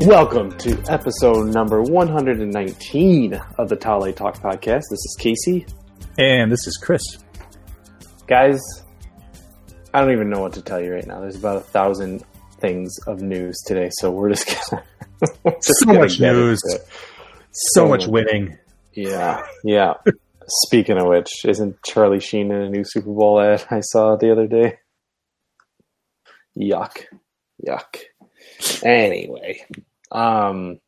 Welcome to episode number 119 of the Towel Talk podcast. This is Casey. And this is Chris. Guys, I don't even know what to tell you right now. There's about a thousand things of news today, so we're just gonna. we're just So gonna much news. it. So much winning. Yeah, yeah. Speaking of which, isn't Charlie Sheen in a new Super Bowl ad I saw the other day? Yuck. Yuck. Anyway, um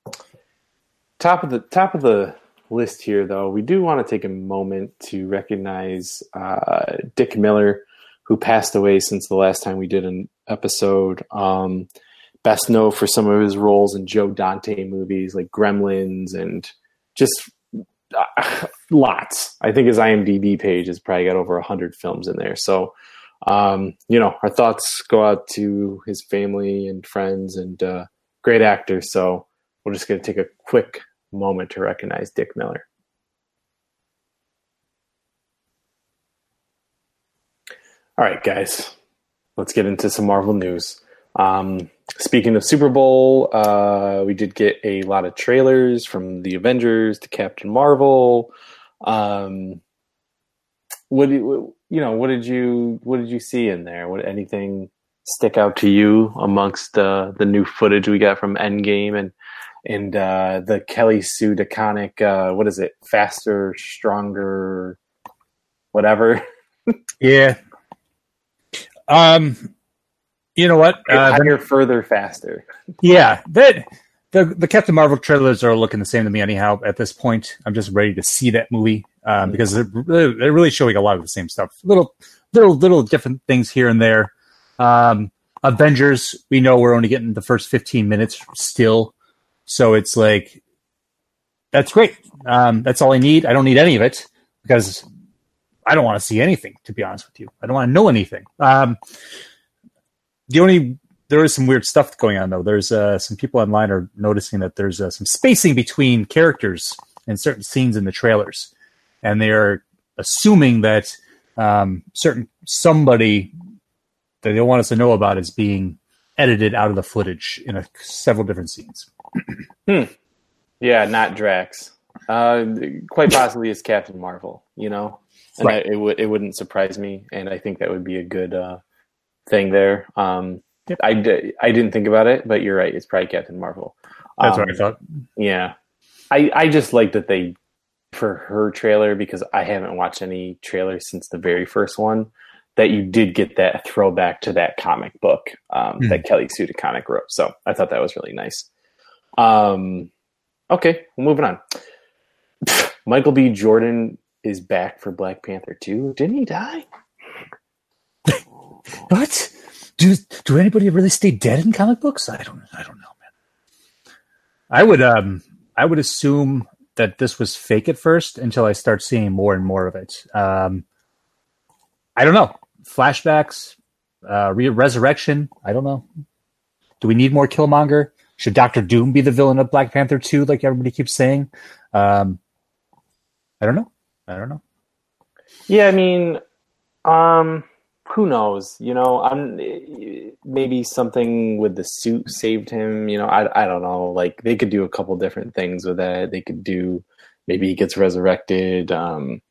top of the top of the list here though, we do want to take a moment to recognize uh Dick Miller who passed away since the last time we did an episode. Um best known for some of his roles in Joe Dante movies like Gremlins and just uh, lots. I think his IMDb page has probably got over 100 films in there. So, um, you know, our thoughts go out to his family and friends and uh, great actor. So, we're just going to take a quick moment to recognize Dick Miller. All right, guys, let's get into some Marvel news. Um, speaking of Super Bowl, uh, we did get a lot of trailers from the Avengers to Captain Marvel. Um, what you know? What did you what did you see in there? What anything stick out to you amongst uh, the new footage we got from Endgame and and uh, the Kelly Sue DeConnick? Uh, what is it? Faster, stronger, whatever. Yeah. Um, you know what? Uh, Higher, further, faster. yeah, that the the Captain Marvel trailers are looking the same to me anyhow. At this point, I'm just ready to see that movie um, because they're, they're really showing a lot of the same stuff. Little little little different things here and there. Um, Avengers, we know we're only getting the first 15 minutes still, so it's like that's great. Um, that's all I need. I don't need any of it because I don't want to see anything. To be honest with you, I don't want to know anything. Um, the only there is some weird stuff going on though. There's uh, some people online are noticing that there's uh, some spacing between characters in certain scenes in the trailers, and they are assuming that um, certain somebody that they don't want us to know about is being edited out of the footage in a, several different scenes. Yeah, not Drax. Uh, quite possibly it's Captain Marvel. You know, and Right. I, it would it wouldn't surprise me, and I think that would be a good uh, thing there. Um, Yep. I di- I didn't think about it, but you're right. It's probably Captain Marvel. That's Um, what I thought. Yeah, I I just like that they for her trailer because I haven't watched any trailers since the very first one. That you did get that throwback to that comic book um, Hmm. that Kelly Sue DeConnick wrote, so I thought that was really nice. Um, okay, well, moving on. Michael B. Jordan is back for Black Panther 2. Didn't he die? What? Do do anybody really stay dead in comic books? I don't I don't know, man. I would um I would assume that this was fake at first until I start seeing more and more of it. Um I don't know. Flashbacks, uh re- resurrection, I don't know. Do we need more Killmonger? Should Doctor Doom be the villain of Black Panther 2 like everybody keeps saying? Um I don't know. I don't know. Yeah, I mean, um, who knows? You know, I'm maybe something with the suit saved him. You know, I I don't know. Like they could do a couple different things with that. They could do maybe he gets resurrected. Um,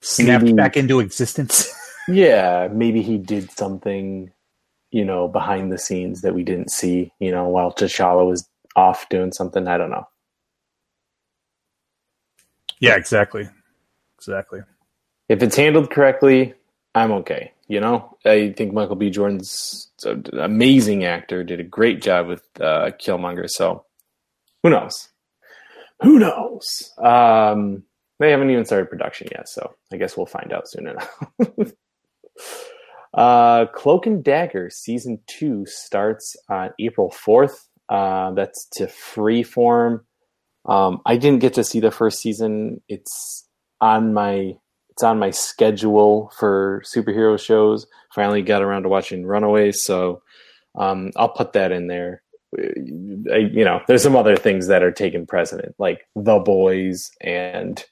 Snapped Maybe- back into existence. yeah, maybe he did something, you know, behind the scenes that we didn't see. You know, while T'Challa was off doing something. I don't know. yeah, exactly. Exactly. if it's handled correctly, I'm okay. You know, I think Michael B. Jordan's an amazing actor, did a great job with uh, Killmonger. So, who knows? Who knows? Um, they haven't even started production yet, so I guess we'll find out soon enough. uh, Cloak and Dagger season two starts on April fourth. Uh, that's to Freeform. Um, I didn't get to see the first season. It's on my it's on my schedule for superhero shows. Finally got around to watching Runaways, so um, I'll put that in there. I, you know, there's some other things that are taking precedent, like The Boys and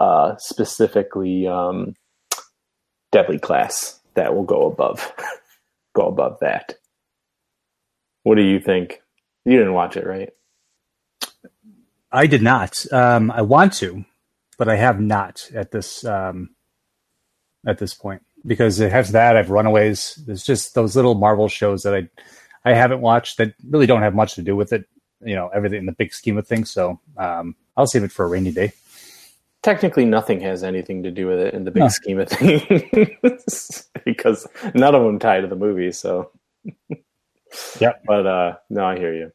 uh, specifically um, Deadly Class, that will go above go above that. What do you think? You didn't watch it, right? I did not. Um, I want to, but I have not at this um, at this point because it has that. I've Runaways. There's just those little Marvel shows that I I haven't watched that really don't have much to do with it. You know, everything in the big scheme of things. So um, I'll save it for a rainy day. Technically, nothing has anything to do with it in the big no. scheme of things because none of them tie to the movie. So, yeah. But uh, no, I hear you.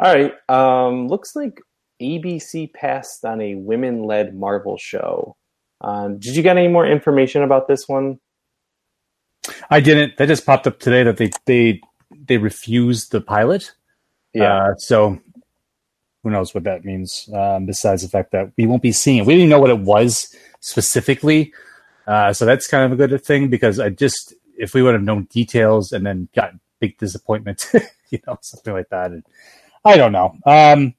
All right. Um, looks like ABC passed on a women-led Marvel show. Um, did you get any more information about this one? I didn't. That just popped up today that they they they refused the pilot. Yeah. Uh, so who knows what that means? Um, besides the fact that we won't be seeing it, we didn't know what it was specifically. Uh, so that's kind of a good thing because I just if we would have known details and then got big disappointment, you know, something like that. And I don't know. Um,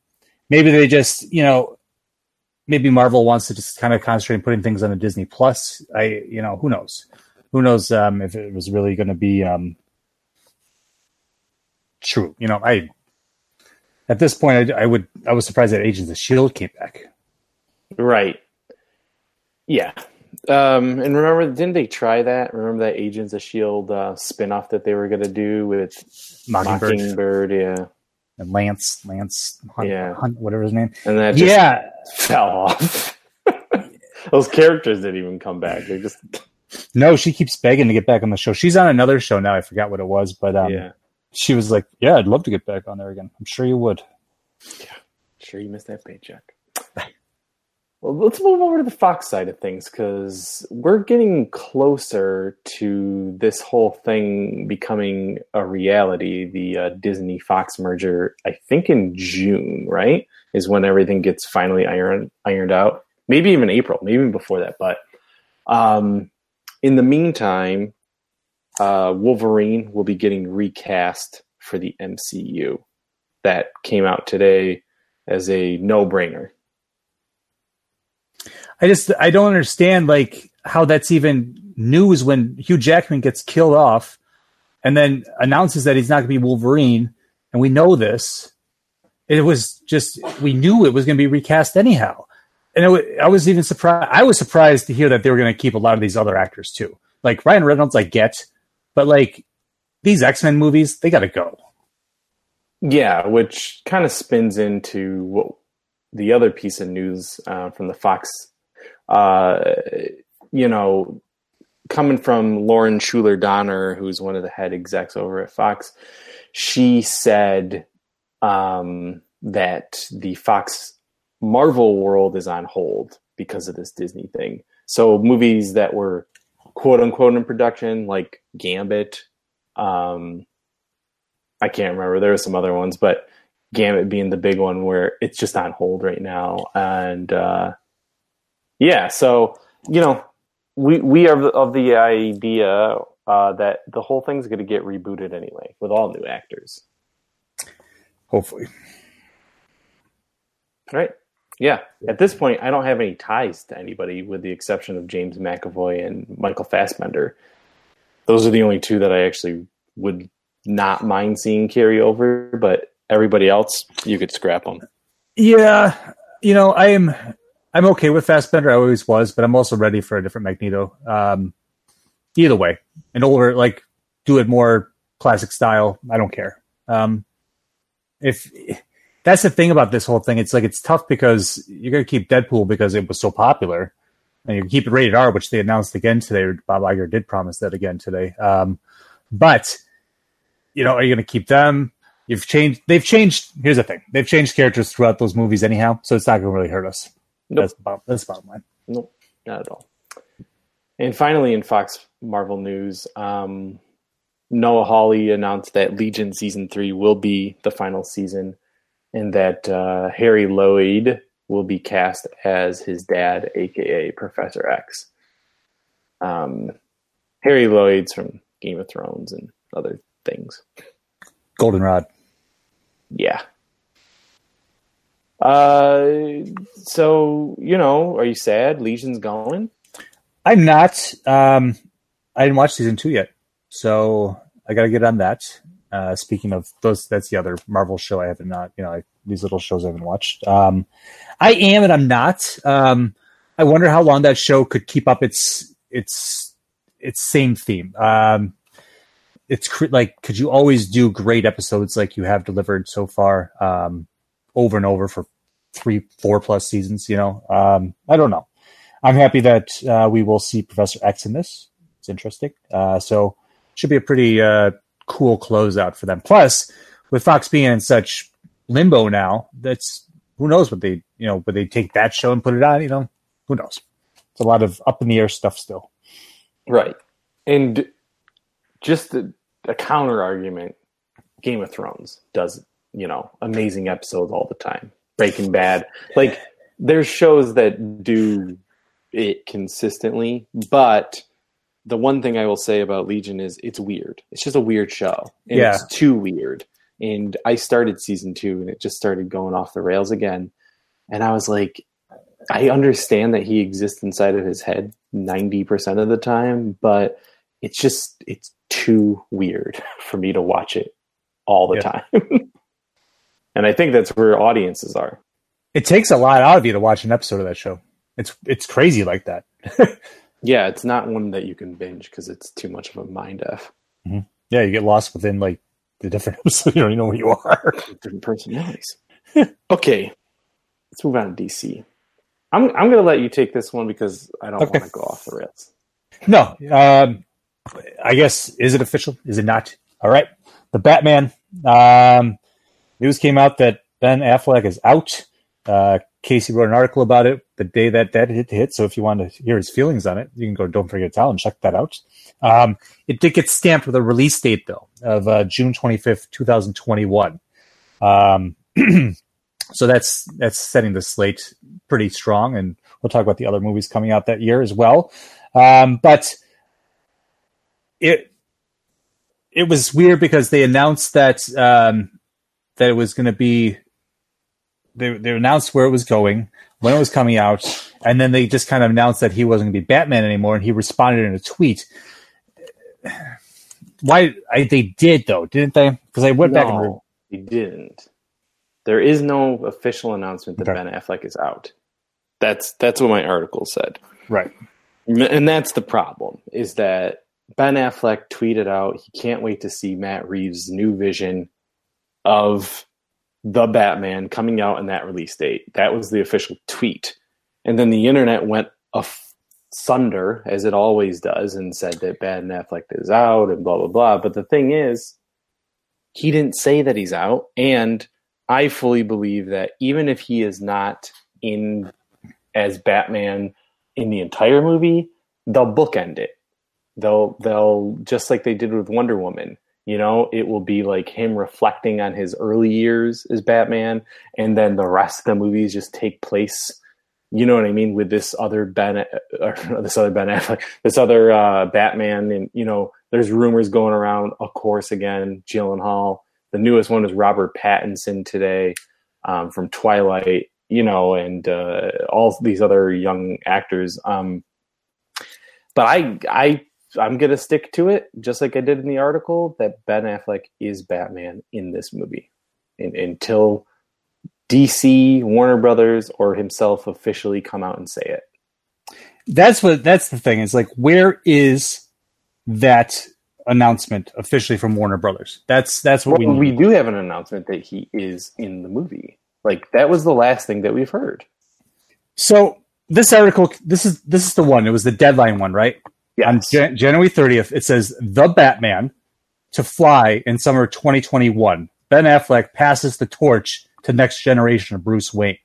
maybe they just you know maybe Marvel wants to just kind of concentrate on putting things on a Disney Plus. I you know who knows who knows um, if it was really going to be um, true. You know, I at this point I, I, would I was surprised that Agents of Shield came back. Right. Yeah. Um, and remember, didn't they try that? Remember that Agents of Shield uh, spinoff that they were going to do with Mockingbird? Mockingbird yeah. And Lance, Lance, Hunt, yeah, Hunt, whatever his name. And that yeah fell off. Those characters didn't even come back. They just no, she keeps begging to get back on the show. She's on another show now. I forgot what it was, but um, yeah. She was like, "Yeah, I'd love to get back on there again. I'm sure you would." Yeah, sure you missed that paycheck. well, let's move over to the Fox side of things because we're getting closer to this whole thing becoming a reality. The uh, Disney Fox merger, I think, in June, right, is when everything gets finally ironed ironed out. Maybe even April, maybe even before that, but. Um, in the meantime, uh, Wolverine will be getting recast for the MCU. That came out today as a no-brainer. I just I don't understand like how that's even news when Hugh Jackman gets killed off and then announces that he's not going to be Wolverine and we know this. It was just we knew it was going to be recast anyhow and it, I was even surprised. I was surprised to hear that they were going to keep a lot of these other actors too. Like Ryan Reynolds, I get, but like these X Men movies, they got to go. Yeah, which kind of spins into what the other piece of news uh, from the Fox. Uh, you know, coming from Lauren Shuler Donner, who's one of the head execs over at Fox, she said um, that the Fox Marvel world is on hold because of this Disney thing. So movies that were quote unquote in production, like Gambit, um, I can't remember. There are some other ones, but Gambit being the big one where it's just on hold right now. And uh, yeah, so you know, we we are of the idea uh, that the whole thing's going to get rebooted anyway with all new actors. Hopefully. All right. Yeah, at this point, I don't have any ties to anybody, with the exception of James McAvoy and Michael Fassbender. Those are the only two that I actually would not mind seeing carry over. But everybody else, you could scrap them. Yeah, you know, I am. I'm okay with Fassbender. I always was, but I'm also ready for a different Magneto. Um, either way, an older, like, do it more classic style. I don't care. Um, if that's the thing about this whole thing. It's like it's tough because you're going to keep Deadpool because it was so popular, and you keep it rated R, which they announced again today. Bob Iger did promise that again today. Um, but you know, are you going to keep them? You've changed. They've changed. Here's the thing: they've changed characters throughout those movies anyhow, so it's not going to really hurt us. Nope. That's about that's bottom line. Nope, not at all. And finally, in Fox Marvel news, um, Noah Hawley announced that Legion season three will be the final season and that uh, Harry Lloyd will be cast as his dad, aka Professor X. Um, Harry Lloyd's from Game of Thrones and other things. Goldenrod. Yeah. Uh, so you know, are you sad? Legion's going. I'm not. Um, I didn't watch season two yet, so I got to get on that. Uh, speaking of those, that's the other Marvel show I haven't not. You know, I these little shows I haven't watched. Um, I am and I'm not. Um, I wonder how long that show could keep up its its its same theme. Um, it's cr- like could you always do great episodes like you have delivered so far um, over and over for three, four plus seasons? You know, um, I don't know. I'm happy that uh, we will see Professor X in this. It's interesting. Uh, so should be a pretty uh, cool closeout for them. Plus, with Fox being in such limbo now, that's who knows what they you know would they take that show and put it on? You know, who knows? It's a lot of up in the air stuff still. Right. And just a, a counter argument Game of Thrones does, you know, amazing episodes all the time. Breaking Bad. Like, there's shows that do it consistently, but the one thing I will say about Legion is it's weird. It's just a weird show. And Yeah. it's too weird. And I started season two and it just started going off the rails again. And I was like, I understand that he exists inside of his head 90% of the time, but it's just, it's too weird for me to watch it all the Yeah. time. and I think that's where audiences are. It takes a lot out of you to watch an episode of that show. It's it's crazy like that. Yeah, it's not one that you can binge because it's too much of a mind F. Yeah, you get lost within like the different episodes. You don't even know where you are. different personalities. okay, let's move on to DC. I'm I'm gonna let you take this one because I don't Okay. want to go off the rails. No, um, I guess is it official? Is it not? All right, the Batman um, news came out that Ben Affleck is out. Uh, Casey wrote an article about it the day that that hit hit. So if you want to hear his feelings on it, you can go. Don't Forget a Towel and check that out. Um, it did get stamped with a release date though of uh, June twenty fifth, two thousand twenty one. Um, so that's that's setting the slate pretty strong, and we'll talk about the other movies coming out that year as well. Um, but it it was weird because they announced that um, that it was going to be they they announced where it was going, when it was coming out, and then they just kind of announced that he wasn't going to be Batman anymore, and he responded in a tweet. Why I, they did though, didn't they? Because I went back and re- he didn't. There is no official announcement that Okay. Ben Affleck is out. That's that's what my article said. right. And that's the problem is that Ben Affleck tweeted out he can't wait to see Matt Reeves' new vision of the Batman coming out in that release date. That was the official tweet. And then the internet went asunder, as it always does, and said that Ben Affleck is out and blah, blah, blah. But the thing is, he didn't say that he's out. And I fully believe that even if he is not in as Batman in the entire movie, they'll bookend it. They'll they'll just like they did with Wonder Woman. You know, it will be like him reflecting on his early years as Batman, and then the rest of the movies just take place. You know what I mean with this other Ben, or this other Ben Affleck, this other uh, Batman, and you know, there's rumors going around. Of course, again, Gyllenhaal. The newest one is Robert Pattinson today um, from Twilight you know, and uh, all these other young actors. Um, but I, I, I'm gonna stick to it, just like I did in the article, that Ben Affleck is Batman in this movie, in, until DC, Warner Brothers, or himself officially come out and say it. That's what that's the thing. Is like where is that announcement officially from Warner Brothers? That's that's what Well, we we do have an announcement that he is in the movie. Like that was the last thing that we've heard. So this article, this is this is the one. It was the deadline one, right? On Jan- January 30th, it says the Batman to fly in summer 2021. Ben Affleck passes the torch to next generation of Bruce Wayne.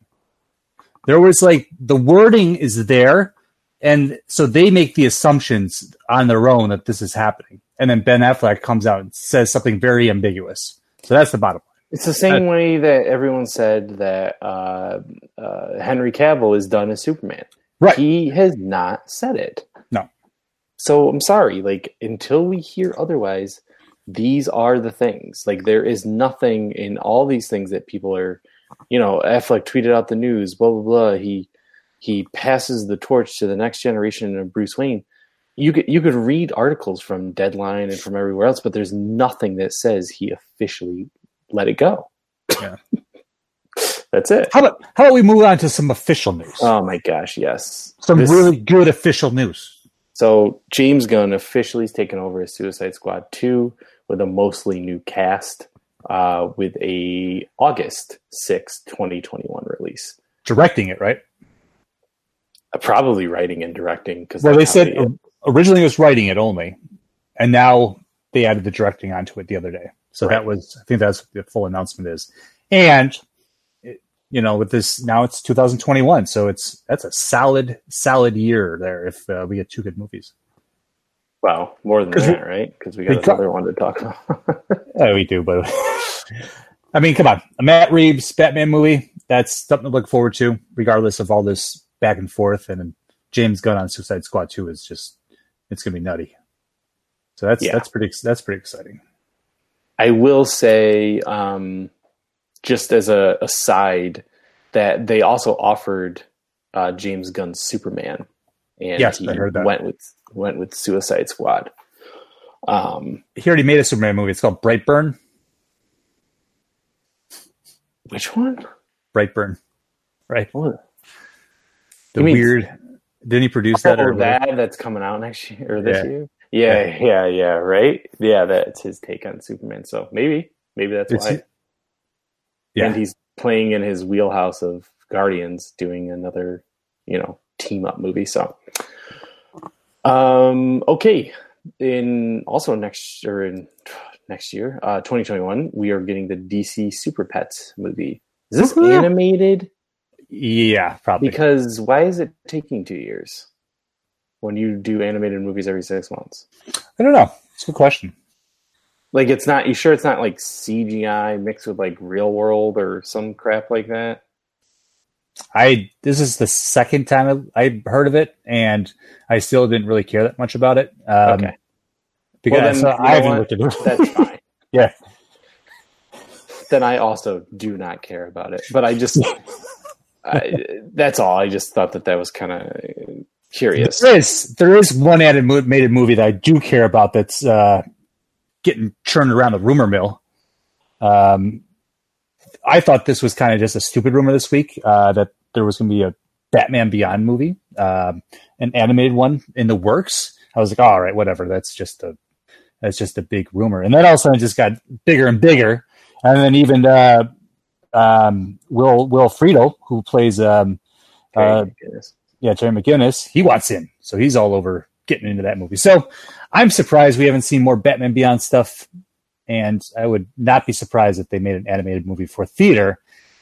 There was like the wording is there, and so they make the assumptions on their own that this is happening, and then Ben Affleck comes out and says something very ambiguous. So that's the bottom line. It's the same way that everyone said that uh, uh, Henry Cavill is done as Superman. Right. He has not said it. So I'm sorry. Like until we hear otherwise, these are the things. Like there is nothing in all these things that people are, you know, Affleck tweeted out the news. Blah blah blah. He he passes the torch to the next generation of Bruce Wayne. You could you could read articles from Deadline and from everywhere else, but there's nothing that says he officially let it go. Yeah. That's it. How about how about we move on to some official news? Oh my gosh, yes. some this- really good official news. So James Gunn officially has taken over as Suicide Squad 2 with a mostly new cast uh, with a August 6, 2021 release. Directing it, right? Uh, probably writing and directing because Well, they said originally it was writing it only, and now they added the directing onto it the other day. So Right. that was, I think that's what the full announcement is. And you know, with this now it's 2021, so it's that's a solid, solid year there if uh, we get two good movies. Wow, more than that, right? Because we got we another one to talk about. Yeah, we do, but I mean, come on, a Matt Reeves Batman movie. That's something to look forward to, regardless of all this back and forth. And James Gunn on Suicide Squad Two is just it's gonna be nutty. So that's Yeah. that's pretty that's pretty exciting. I will say, um, just as a aside, that they also offered uh, James Gunn's Superman, and Yes, he I heard that. went with went with Suicide Squad. Um, He already made a Superman movie. It's called Brightburn. which one? Brightburn, right? What? The You mean- weird. Didn't he produce that? Or that that's coming out next year or this Yeah. year. Yeah, yeah, yeah, right. Yeah, that's his take on Superman. So maybe, maybe that's It's- why. Yeah. And he's playing in his wheelhouse of Guardians, doing another, you know, team up movie. So, um, okay. In also next or in next year, uh, 2021, we are getting the DC Super Pets movie. Is this Woohoo! animated? Yeah, probably. Because why is it taking two years when you do animated movies every six months? I don't know. It's a good question. Like, it's not. You sure it's not like CGI mixed with like real world or some crap like that? I this is the second time I I heard of it, and I still didn't really care that much about it. Um, Okay. because Well, then, I know haven't looked into it. That's fine. Yeah. Then I also do not care about it. But I just, I, that's all. I just thought that that was kind of curious. There is there is one animated made a movie that I do care about that's uh, getting churned around the rumor mill. Um, I thought this was kind of just a stupid rumor this week uh, that there was going to be a Batman Beyond movie, um, an animated one in the works. I was like, all right, whatever. That's just a that's just a big rumor, and then all of a sudden it just got bigger and bigger, and then even uh, um, Will Will Friedle, who plays um, uh, yeah, Terry McGinnis, he wants in. So he's all over getting into that movie. So I'm surprised we haven't seen more Batman Beyond stuff. And I would not be surprised if they made an animated movie for theater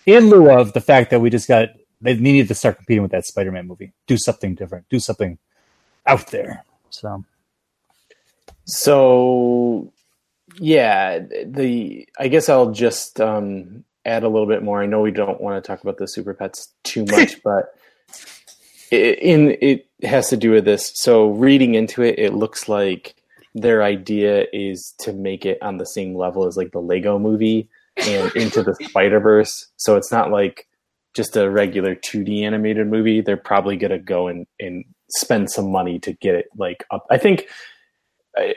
in lieu of the fact that we just got, they needed to start competing with that Spider Man movie. Do something different, do something out there. So, So, yeah, the I guess I'll just um, add a little bit more. I know we don't want to talk about the super pets too much, but it, in it has to do with this. So, reading into it, it looks like their idea is to make it on the same level as like the Lego Movie and Into the Spider Verse. So it's not like just a regular 2D animated movie. They're probably gonna go and and spend some money to get it like up. I think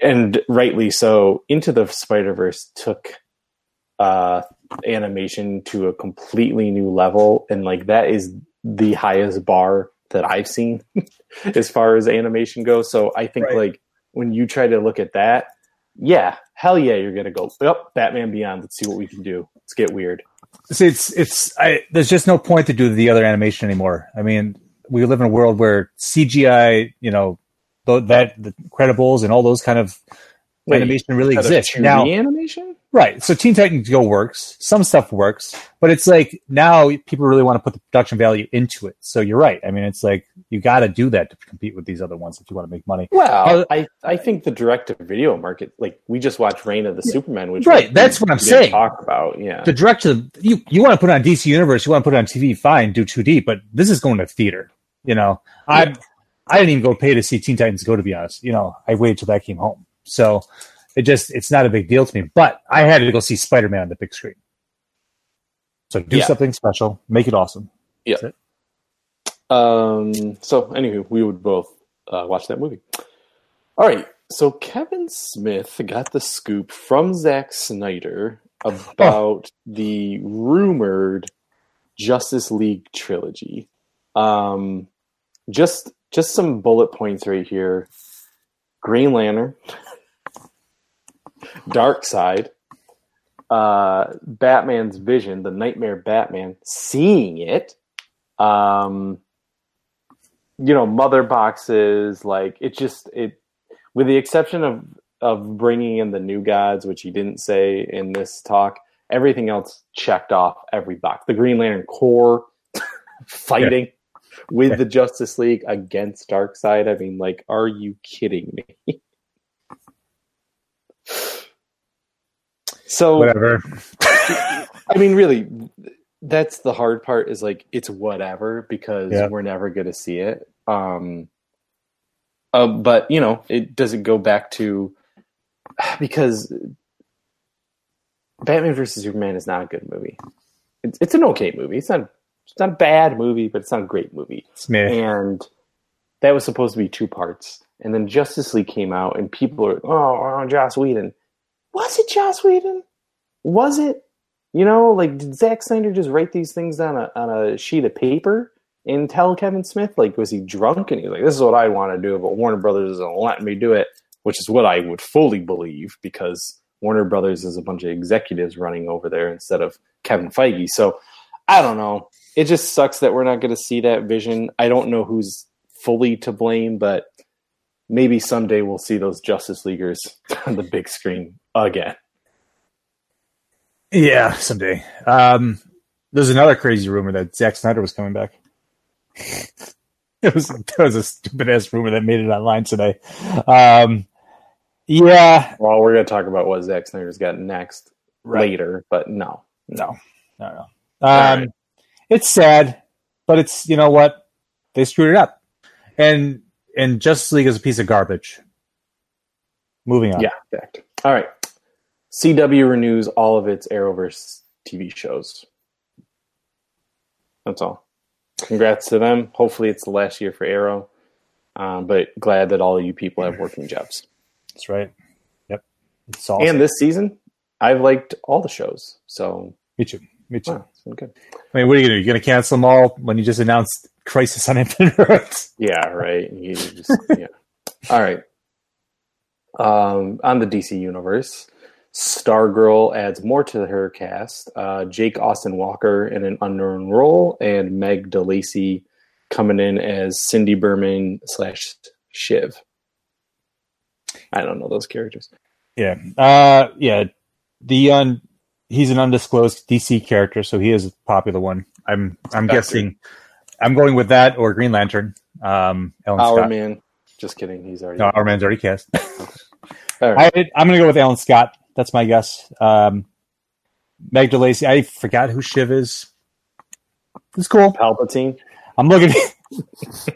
and rightly so into the spider verse took uh animation to a completely new level and like that is the highest bar that i've seen as far as animation goes so i think Right. like when you try to look at that yeah hell yeah you're gonna go yep batman beyond let's see what we can do let's get weird see, it's, it's, I, there's just no point to do the other animation anymore. I mean, we live in a world where CGI, you know, that the credibles and all those kind of Wait, animation really Is that a exist now. animation Right. So Teen Titans Go works. Some stuff works, but it's like now people really want to put the production value into it. So you're right. I mean, it's like you got to do that to compete with these other ones if you want to make money. well Uh, i i think the direct to video market like we just watched reign of the superman which Right, we- that's what I'm saying. talk about yeah The director, you you want to put it on DC Universe, you want to put it on TV, fine, do 2D, but this is going to theater. You know, I I didn't even go pay to see Teen Titans Go. To be honest, you know, I waited till that came home. So it just it's not a big deal to me. But I had to go see Spider Man on the big screen. So do Yeah. something special, make it awesome. Yeah. Um. So, anyway, we would both uh, watch that movie. All right. So Kevin Smith got the scoop from Zack Snyder about the rumored Justice League trilogy. Um, just just some bullet points right here. Green Lantern, Darkseid, uh, Batman's vision, the Nightmare Batman, seeing it. Um, you know, mother boxes, like it just it, with the exception of of bringing in the new gods, which he didn't say in this talk. Everything else checked off every box. The Green Lantern Corps fighting yeah. with the Justice League against Darkseid. I mean, like, are you kidding me? so whatever. I mean, really, that's the hard part. Is like it's whatever because yeah. we're never going to see it. Um, uh, but you know, it doesn't go back to because Batman versus Superman is not a good movie. It's, it's an okay movie. It's not it's not a bad movie, but it's not a great movie. And that was supposed to be two parts. And then Justice League came out, and people are, oh, oh, Joss Whedon. Was it Joss Whedon? Was it? You know, like did Zack Snyder just write these things on a on a sheet of paper and tell Kevin Smith? Like, was he drunk and he's like, "This is what I want to do," but Warner Brothers isn't letting me do it, which is what I would fully believe because Warner Brothers is a bunch of executives running over there instead of Kevin Feige. So I don't know. It just sucks that we're not going to see that vision. I don't know who's fully to blame, but maybe someday we'll see those Justice Leaguers on the big screen again. Yeah, someday. Um, there's another crazy rumor that Zack Snyder was coming back. it was that was a stupid ass rumor that made it online today. Um, yeah. Well, we're going to talk about what Zack Snyder's got next right. later, but no, no, no, no. Um, right. It's sad, but it's you know what they screwed it up, and and Justice League is a piece of garbage. Moving on. Yeah, fact. All right. CW renews all of its Arrowverse TV shows. That's all. Congrats to them. Hopefully, it's the last year for Arrow. Um, but glad that all of you people have working jobs. That's right. Yep. It's awesome. And this season, I've liked all the shows. So me too. Me too. Wow, good. I mean, what are you gonna do? You gonna cancel them all when you just announced Crisis on Infinite Earths? Yeah, right. You just, yeah. All right. Um, on the DC universe, Stargirl adds more to her cast. Uh, Jake Austin Walker in an unknown role, and Meg DeLacy coming in as Cindy Burman slash Shiv. I don't know those characters. Yeah, uh, yeah. The un he's an undisclosed DC character, so he is a popular one. I'm I'm guessing I'm going with that or Green Lantern. Um, Alan Our Scott. Man. Just kidding. He's already. No, our man's already cast. right. I, am going to go with Alan Scott. That's my guess. Um, Meg DeLacy. I forgot who Shiv is. It's cool. Palpatine. I'm looking.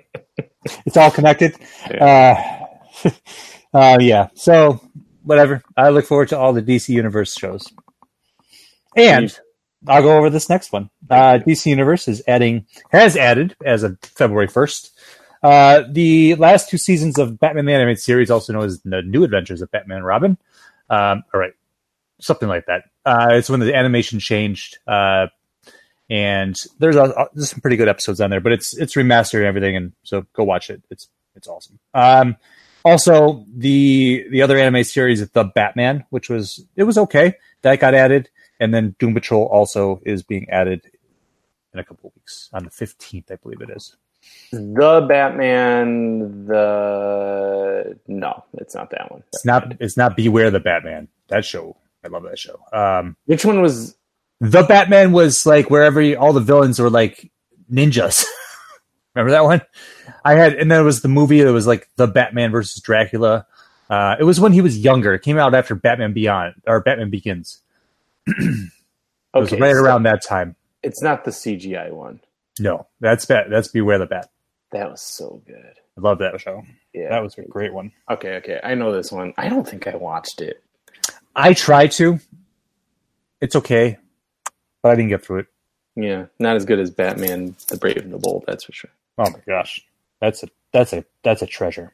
it's all connected. Yeah. Uh, uh, yeah. So whatever. I look forward to all the DC Universe shows. And I'll go over this next one. Uh, DC Universe is adding has added as of February first. Uh, the last two seasons of Batman the Animated Series, also known as the New Adventures of Batman and Robin. Um, all right, something like that. Uh, it's when the animation changed, uh, and there's, a, there's some pretty good episodes on there. But it's it's remastered and everything, and so go watch it. It's it's awesome. Um, also, the the other anime series, The Batman, which was it was okay. That got added, and then Doom Patrol also is being added in a couple weeks on the fifteenth, I believe it is. The Batman, the no, it's not that one. It's not. It's not Beware the Batman. That show, I love that show. Um, Which one was the Batman? Was like wherever all the villains were like ninjas. Remember that one? I had, and then it was the movie that was like the Batman versus Dracula. Uh, it was when he was younger. It came out after Batman Beyond or Batman Begins. It was right so around that time. It's not the CGI one. No, that's Bat. That's Beware the Bat. That was so good. I love that show. Yeah, that was a great one. Okay, okay, I know this one. I don't think I watched it. I tried to. It's okay, but I didn't get through it. Yeah, not as good as Batman: The Brave and the Bold. That's for sure. Oh my gosh, that's a that's a that's a treasure.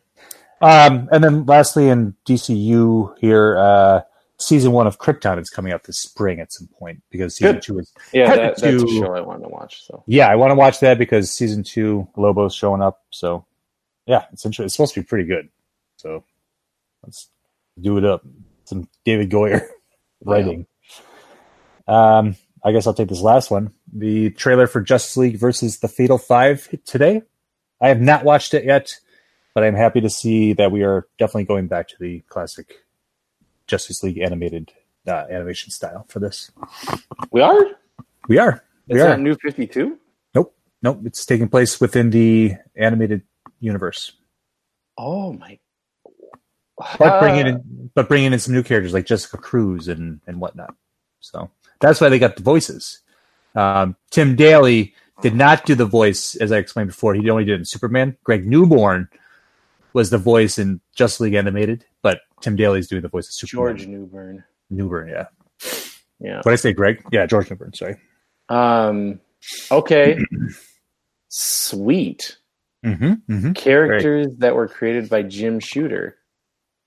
Um, and then lastly, in DCU here, uh, season one of Krypton is coming out this spring at some point because season Good. two is Yeah, that, that's a show I wanted to watch. So yeah. I want to watch that because season two Lobo's showing up. So yeah, it's interesting. It's supposed to be pretty good. So let's do it up. Some David Goyer writing. Um, I guess I'll take this last one. The trailer for Justice League versus the Fatal Five today. I have not watched it yet, but I'm happy to see that we are definitely going back to the classic Justice League animated uh, animation style for this. we are. We are. We It's are. New Fifty Two. Nope. Nope. It's taking place within the animated universe, Oh my! but bringing in, but bringing in some new characters like Jessica Cruz and and whatnot. So that's why they got the voices. Um, Tim Daly did not do the voice, as I explained before. He only did it in Superman. Greg Newbern was the voice in Justice League Animated, but Tim Daly's doing the voice of Superman. George Newbern. Newburn, yeah. Yeah. What did I say, Greg? Yeah, George Newbern. Sorry. Um. Okay. Sweet Mm-hmm. Mm-hmm. characters that were created by Jim Shooter.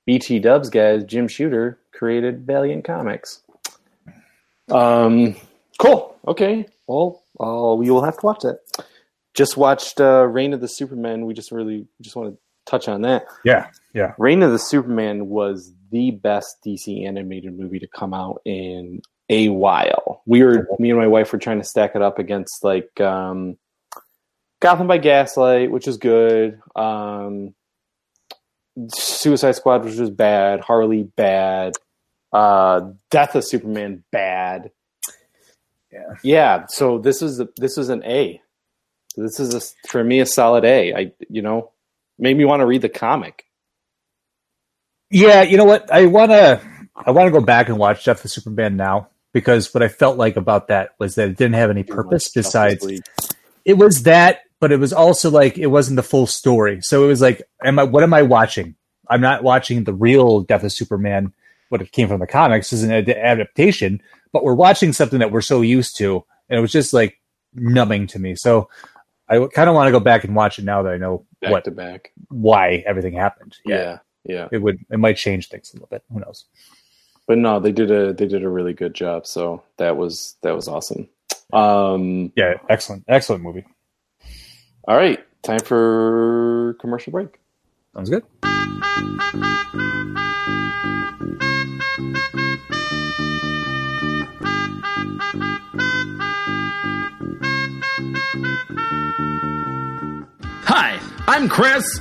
BT Dubs guys, Jim Shooter created Valiant Comics. Um. Cool. Okay. Well, uh, we will have to watch that. Just watched uh, Reign of the Superman. We just really just want to touch on that. Yeah, yeah. Reign of the Superman was the best DC animated movie to come out in a while. We were me and my wife were trying to stack it up against like um, Gotham by Gaslight, which is good. Um, Suicide Squad, which was bad. Harley, bad. Uh, Death of Superman, bad. Yeah. Yeah. So this is a, this is an A. This is a, for me a solid A. I you know made me want to read the comic. Yeah, you know what? I wanna I wanna go back and watch Death of Superman now because what I felt like about that was that it didn't have any purpose besides it was that, but it was also like it wasn't the full story. So it was like, am I what am I watching? I'm not watching the real Death of Superman, what it came from the comics, is an ad- adaptation, but we're watching something that we're so used to, and it was just like numbing to me. So I kind of want to go back and watch it now that I know back what to back. why everything happened. Yeah, yeah. It would it might change things a little bit. Who knows? But no, they did a they did a really good job. So that was that was awesome. Um, Yeah, excellent, excellent movie. all right, time for commercial break. Sounds good. Hi, I'm Chris.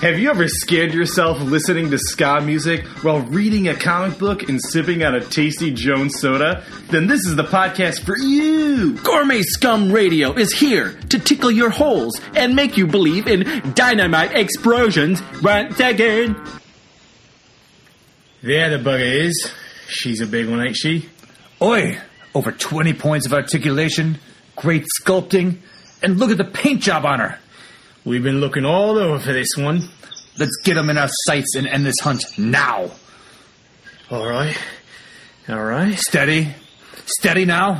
Have you ever scared yourself listening to ska music while reading a comic book and sipping on a tasty Jones soda? Then this is the podcast for you. Gourmet Scum Radio is here to tickle your holes and make you believe in dynamite explosions once again. There the bugger is. She's a big one, ain't she? Oi! Over 20 points of articulation, great sculpting, and look at the paint job on her. We've been looking all over for this one. Let's get them in our sights and end this hunt now. All right. All right. Steady. Steady now.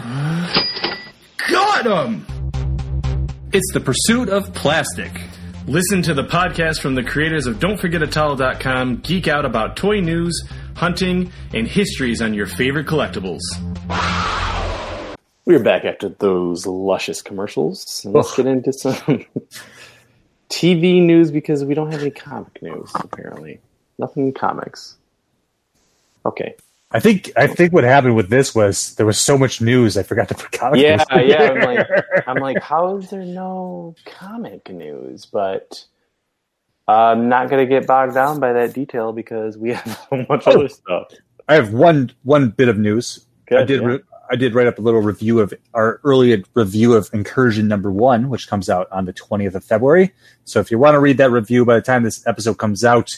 Got him! It's the pursuit of plastic. Listen to the podcast from the creators of Don'tForgetATowel.com. Geek out about toy news, hunting, and histories on your favorite collectibles. We're back after those luscious commercials. Let's Ugh. get into some TV news because we don't have any comic news apparently. Nothing in comics. Okay. I think I think what happened with this was there was so much news I forgot to put comic Yeah, news. yeah. I'm like, I'm like, how is there no comic news? But I'm not going to get bogged down by that detail because we have so much oh, other stuff. I have one one bit of news. Good, I did yeah. re- I did write up a little review of our early review of Incursion number one, which comes out on the twentieth of February. So if you want to read that review by the time this episode comes out,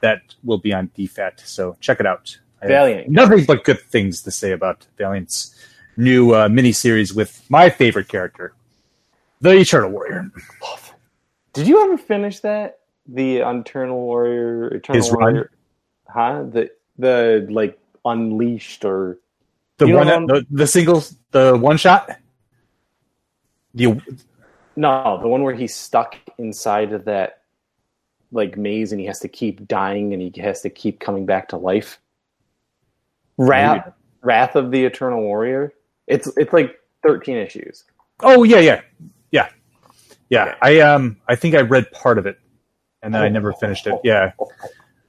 that will be on DFAT. So check it out. Valiant. Nothing but good things to say about Valiant's new uh, miniseries with my favorite character, the Eternal Warrior. Did you ever finish that? The Eternal Warrior, Eternal His run? Huh? The the like Unleashed or The You one, that, the, the singles, the one shot. The no, the one where he's stuck inside of that like maze and he has to keep dying and he has to keep coming back to life. Wrath, Wrath of the Eternal Warrior. It's it's like thirteen issues. Oh yeah, yeah, yeah, yeah. Okay. I um, I think I read part of it, and then I never finished it. Yeah,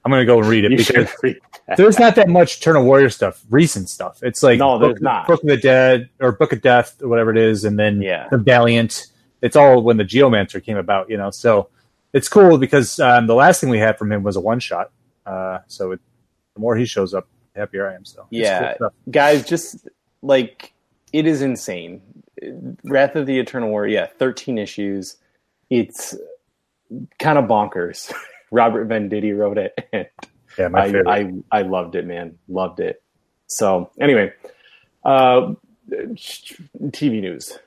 I'm gonna go and read it because read there's not that much Eternal Warrior stuff, recent stuff. It's like No, there's Book, not. Book of the Dead or Book of Death or whatever it is, and then Yeah. the Valiant. It's all when the Geomancer came about, you know. So it's cool because um, the last thing we had from him was a one shot. Uh, so it, the more he shows up, the happier I am. So Yeah. cool guys just like it is insane wrath of the eternal War, yeah 13 issues it's kind of bonkers robert venditti wrote it and yeah, my I, favorite. I i loved it man loved it so anyway uh tv news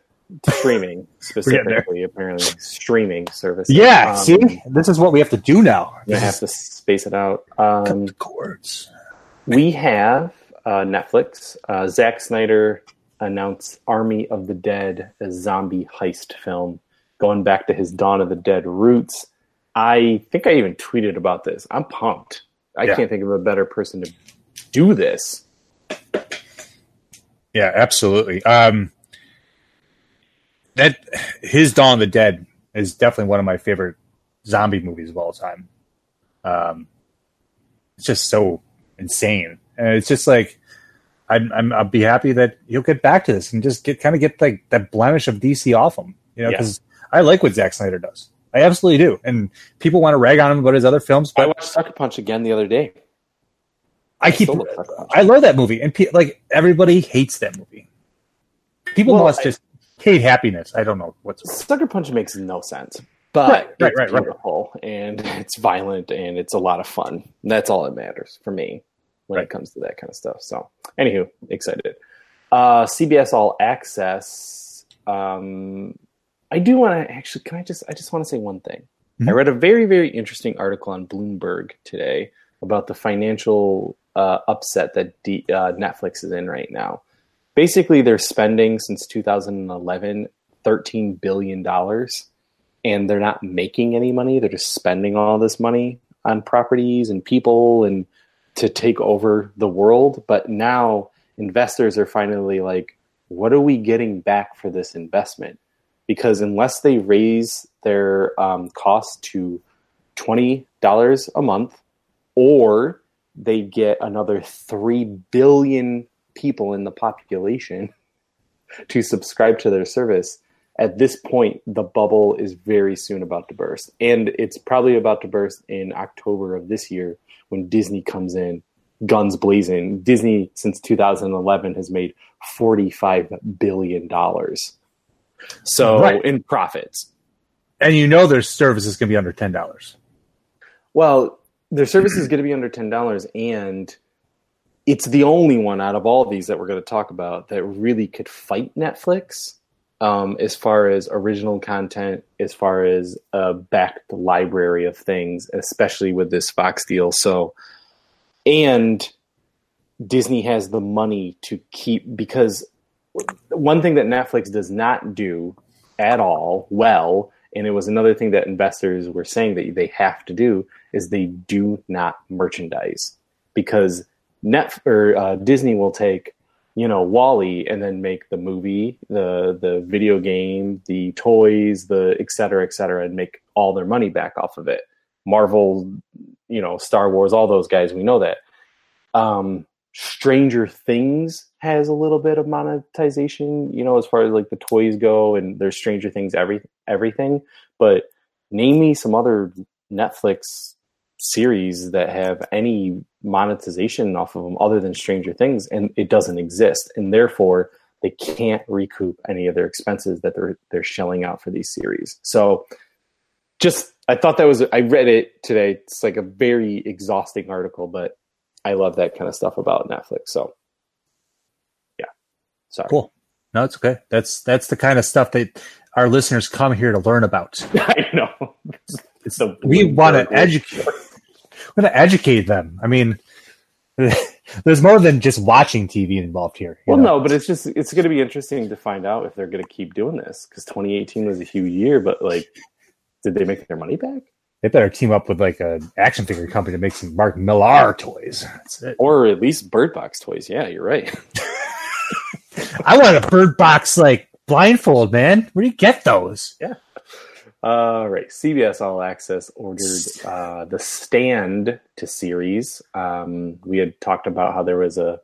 streaming specifically apparently streaming service yeah, Um, see, this is what we have to do now. i have to space it out um cords. we have uh, Netflix. Uh, Zack Snyder announced Army of the Dead, a zombie heist film, going back to his Dawn of the Dead roots. I think I even tweeted about this. I'm pumped. I Yeah. can't think of a better person to do this. Yeah, absolutely. Um, that his Dawn of the Dead is definitely one of my favorite zombie movies of all time. Um, it's just so insane, and it's just like I'm, I'm I'll be happy that he'll get back to this and just get kind of get like that blemish of DC off him, you know, Yeah. because I like what Zack Snyder does. I absolutely do, and people want to rag on him about his other films, I watched Sucker Punch again the other day. I keep love I love that movie, and pe- like everybody hates that movie. People Well, must I- just hate happiness. I don't know what's Sucker Punch makes no sense, but Right, right, it's right, right. and it's violent and it's a lot of fun. That's all that matters for me when Right. it comes to that kind of stuff. So, anywho, excited. Uh, CBS All Access. Um, I do want to actually. Can I just? I just want to say one thing. I Mhm. read a very, very interesting article on Bloomberg today about the financial uh, upset that D, uh, Netflix is in right now. Basically, they're spending since 2011 13 billion dollars, and they're not making any money. They're just spending all this money on properties and people and to take over the world. But now investors are finally like, what are we getting back for this investment? Because unless they raise their um, cost to twenty dollars a month, or they get another three billion people in the population to subscribe to their service. At this point, the bubble is very soon about to burst. And it's probably about to burst in October of this year when Disney comes in, guns blazing. Disney, since 2011, has made $45 billion. So, Right. in profits. and you know their service is going to be under ten dollars. Well, their service is going to be under ten dollars, and it's the only one out of all these that we're going to talk about that really could fight Netflix um, as far as original content, as far as a backed library of things, especially with this Fox deal. So, and Disney has the money to keep because one thing that Netflix does not do at all well, and it was another thing that investors were saying that they have to do is they do not merchandise because Net or uh, Disney will take you know Wally and then make the movie, the the video game, the toys, the et cetera, et cetera, and make all their money back off of it. Marvel, you know, Star Wars, all those guys, we know that. Um, Stranger Things has a little bit of monetization, you know, as far as like the toys go, and there's Stranger Things every everything. But name me some other Netflix series that have any monetization off of them other than Stranger Things, and it doesn't exist, and therefore they can't recoup any of their expenses that they're they're shelling out for these series. So, just I thought that was I read it today. It's like a very exhausting article, but I love that kind of stuff about Netflix. So, sorry. Cool. No, it's okay. That's that's the kind of stuff that our listeners come here to learn about. I know. It's, the we want to educate. We want to educate them. I mean, there's more than just watching TV involved here. Well, know? no, but it's just it's going to be interesting to find out if they're going to keep doing this because 2018 was a huge year, but like, did they make their money back, They better team up with like an action figure company to make some Mark Millar toys. That's it. or at least Bird Box toys? Yeah, you're right. I want a bird box like blindfold, man. Where do you get those? Yeah. All right, CBS All Access ordered uh, the Stand to series. Um, we had talked about how there was a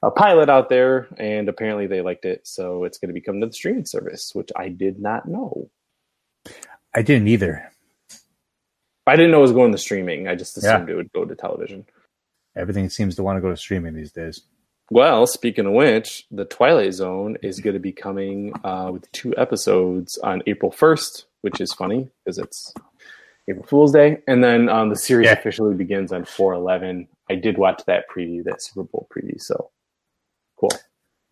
a pilot out there, and apparently they liked it, so it's going to become the streaming service, which I did not know. I didn't either. I didn't know it was going to streaming. I just Yeah. assumed it would go to television. Everything seems to want to go to streaming these days. Well, speaking of which, the Twilight Zone is going to be coming uh, with two episodes on April 1st, which is funny because it's April Fool's Day. And then um, the series Yeah. officially begins on 4 11. I did watch that preview, that Super Bowl preview. So cool.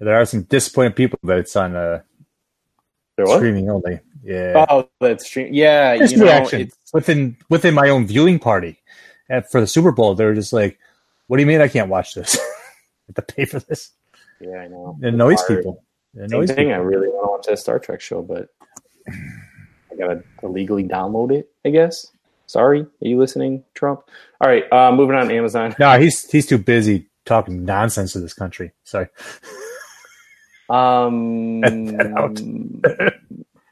There are some disappointed people that it's on uh, streaming only. Yeah, Oh, that's stream. Yeah, Just you know, reaction it's, within within my own viewing party at, for the Super Bowl. They were just like, "What do you mean I can't watch this? Have to pay for this?" yeah, I know. It annoys people. It Same annoys thing. I really want to watch that Star Trek show, but I gotta illegally download it. I guess. Sorry, are you listening, Trump? All right, uh, moving on. to Amazon. No, he's he's too busy talking nonsense to this country. Sorry. Um,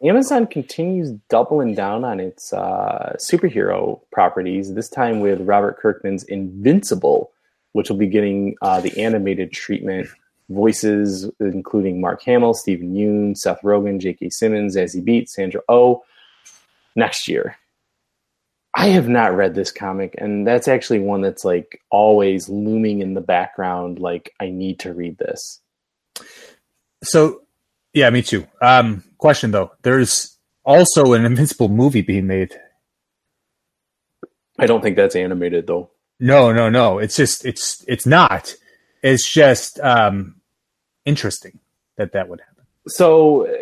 Amazon continues doubling down on its uh, superhero properties. This time with Robert Kirkman's Invincible, which will be getting uh, the animated treatment. Voices including Mark Hamill, Steven Yeun, Seth Rogen, J.K. Simmons, Zazie Beetz, Sandra Oh. Next year. I have not read this comic, and that's actually one that's like always looming in the background. Like I need to read this. So, yeah, me too. Um, question though: There's also an Invincible movie being made. I don't think that's animated though. No, no, no. It's just it's it's not. It's just um, interesting that that would happen. So uh,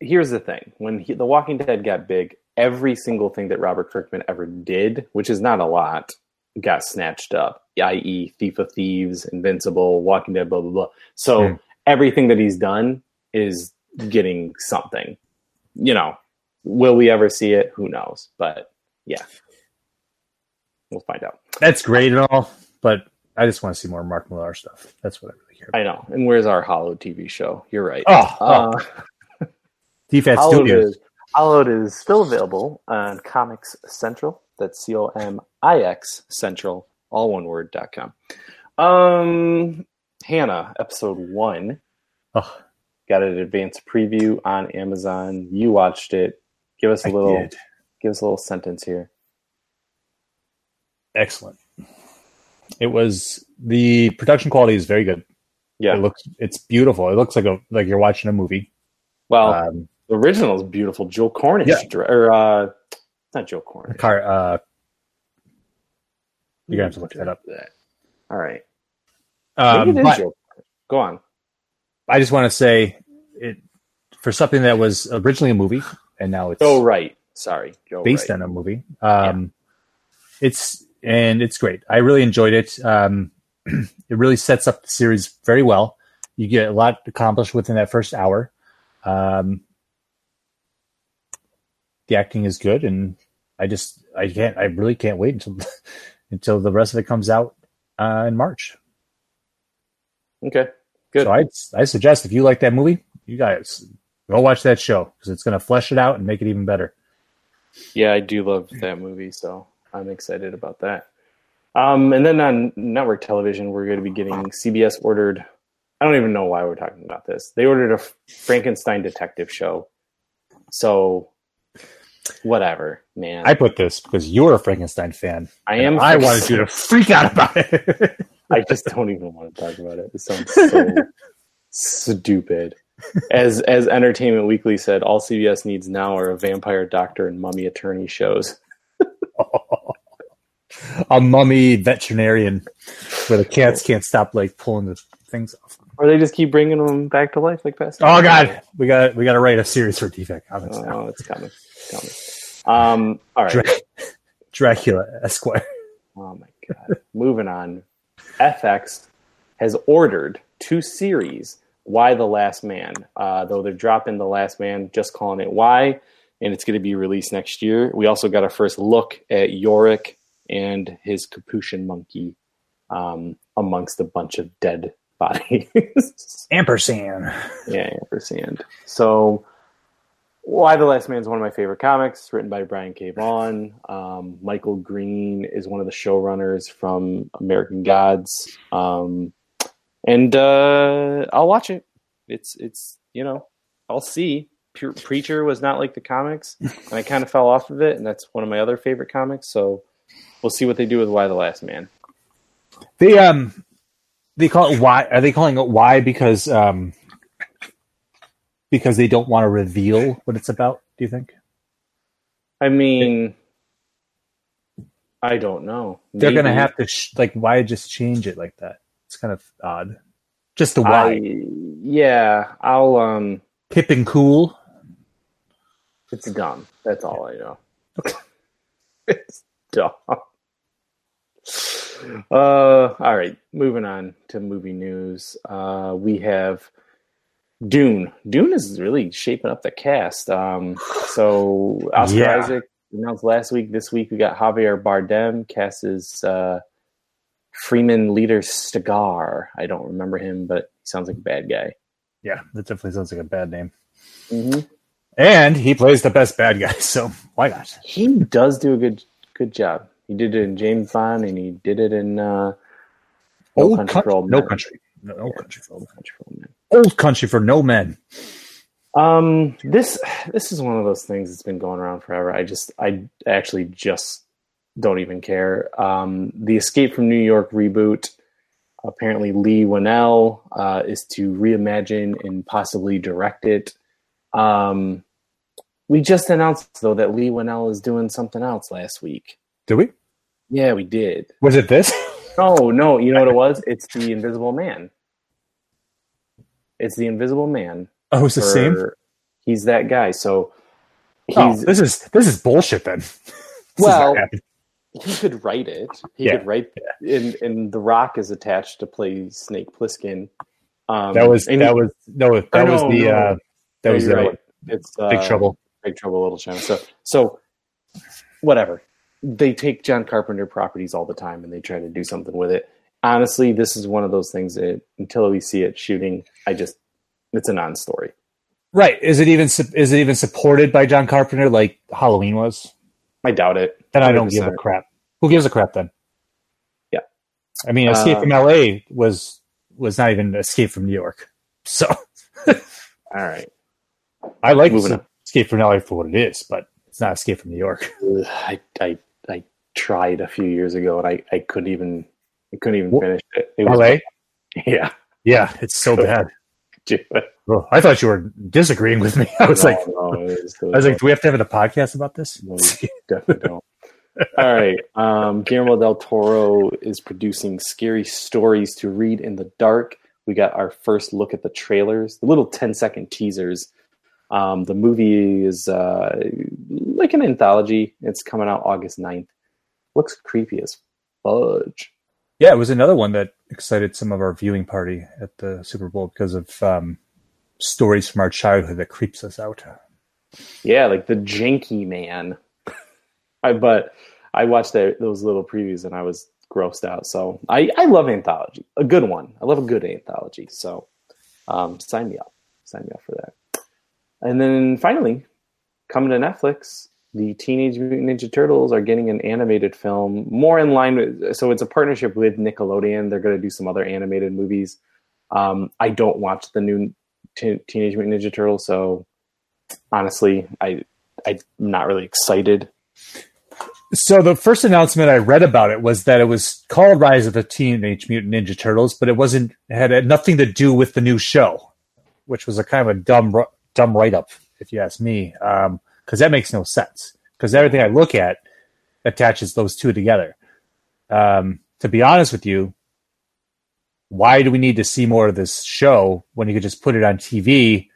here's the thing: when he, The Walking Dead got big, every single thing that Robert Kirkman ever did, which is not a lot, got snatched up. I.e., Thief of Thieves, Invincible, Walking Dead, blah blah blah. So Hmm. everything that he's done is getting something. You know, will we ever see it? Who knows? But yeah, we'll find out. That's great and all, but I just want to see more Mark Millar stuff. That's what I really care about. I know. And where's our Hollow TV show? You're right. Oh, oh. Uh, DFAT Hollowed Studios. is, Hollowed is still available on Comix Central. That's C O M I X Central, all one word, dot com. Um, Hannah, episode one, Oh, got an advanced preview on Amazon. You watched it. Give us a I little, did. give us a little sentence here. Excellent. It was the production quality is very good. Yeah. It looks it's beautiful. It looks like a like you're watching a movie. well, Um, the original is beautiful. Joe Cornish, Yeah. or uh, not Joe Cornish. car. Uh, you're gonna have to look that up. All right. Um, Go on. I just want to say it for something that was originally a movie and now it's oh right. Sorry, Joe based Wright. on a movie. Um, It's and it's great. I really enjoyed it. Um, it really sets up the series very well. You get a lot accomplished within that first hour. Um, the acting is good, and I just I can't I really can't wait until until the rest of it comes out uh, in March. Okay. Good. So I I suggest if you like that movie, you guys go watch that show because it's going to flesh it out and make it even better. Yeah, I do love that movie, so I'm excited about that. Um, and then on network television, we're going to be getting CBS ordered. I don't even know why we're talking about this. They ordered a Frankenstein detective show. So, whatever, man. I put this because you're a Frankenstein fan. I am. I wanted you to freak out about it. I just don't even want to talk about it. It sounds so stupid. As as Entertainment Weekly said, all CBS needs now are a vampire doctor and mummy attorney shows. a mummy veterinarian where the cats can't stop like pulling the things off. Or they just keep bringing them back to life like that. Oh god, we got we got to write a series for DFAT comics now. Oh, it's coming. It's coming. Um, all right. Dra- Dracula Esquire. Oh my god. Moving on. FX has ordered two series. Y the Last Man? Uh, though they're dropping the Last Man, just calling it Y, and it's going to be released next year. We also got our first look at Yorick and his Capuchin monkey um, amongst a bunch of dead bodies. Ampersand. Yeah, ampersand. So, Y the Last Man is one of my favorite comics, written by Brian K. Vaughan. Um, Michael Green is one of the showrunners from American Gods, um, and uh, I'll watch it. It's it's you know I'll see. Pre- Preacher was not like the comics, and I kind of fell off of it, and that's one of my other favorite comics. So we'll see what they do with Y the Last Man. They um they call it why are they calling it why because um because they don't want to reveal what it's about, do you think? I mean, I don't know. They're going to have to sh- like why just change it like that? It's kind of odd. Just the I, why. yeah, I'll um. Hip and cool. It's dumb. That's all I know. it's dumb. Uh, all right, moving on to movie news. Uh, we have Dune. Dune is really shaping up the cast. Um, so Oscar Yeah. Isaac announced last week. This week we got Javier Bardem cast as uh, Fremen Leader Stilgar. I don't remember him, but he sounds like a bad guy. Yeah, that definitely sounds like a bad name. hmm And he plays the best bad guy, so why not? he does do a good good job. He did it in James Bond, and he did it in uh, Old Country country, for Old no Men. country, no, no country for old, Country for Old Men. old country for no men. Um, this this is one of those things that's been going around forever. I just I actually just don't even care. Um, the Escape from New York reboot. Apparently, Leigh Whannell uh, is to reimagine and possibly direct it. Um, we just announced though that Leigh Whannell is doing something else last week. Did we? Yeah, we did. Was it this? No, no, you know what it was? It's the Invisible Man. It's the Invisible Man. Oh, it's the same. He's that guy. So he's Oh, this is this is bullshit. Then. Well, he could write it. He Yeah, could write, and and The Rock is attached to play Snake Plissken. Um, that was that he- was no that Oh, was the no. uh, that no, was right. It's uh, Big Trouble. Big Trouble Little China. So so whatever. They take John Carpenter properties all the time and they try to do something with it. Honestly, this is one of those things that until we see it shooting, I just it's a non-story. Right? Is it even is it even supported by John Carpenter like Halloween was? I doubt it. Then I don't give a crap. Who gives a crap then? Yeah. I mean, Escape Uh, from L.A. was was not even Escape from New York. So All right. I like. Escape from L.A. for what it is, but it's not Escape from New York. I, I I tried a few years ago and I, I couldn't even I couldn't even finish it. it was, L.A. Yeah. Yeah, it's so bad. Well, I thought you were disagreeing with me. I was No, like, no, it was- it I was like, do we have to have a podcast about this? No, definitely don't. All right. Um, Guillermo del Toro is producing scary stories to read in the dark. We got our first look at the trailers, the little 10 second teasers. Um, the movie is uh, like an anthology. It's coming out August 9th. Looks creepy as fudge. Yeah, it was another one that excited some of our viewing party at the Super Bowl because of um, stories from our childhood that creeps us out. Yeah, like the Jangly Man. I but I watched the, those little previews and I was grossed out. So I, I love anthology, a good one. I love a good anthology. So um, sign me up, sign me up for that. And then finally, coming to Netflix, the Teenage Mutant Ninja Turtles are getting an animated film, more in line with. So it's a partnership with Nickelodeon. They're going to do some other animated movies. Um, I don't watch the new Te- Teenage Mutant Ninja Turtles, so honestly, I I'm not really excited. So the first announcement I read about it was that it was called Rise of the Teenage Mutant Ninja Turtles, but it wasn't had nothing to do with the new show, which was a kind of a dumb dumb write up, if you ask me, because that makes no sense. Because everything I look at attaches those two together. Um, to be honest with you, why do we need to see more of this show when you could just put it on TV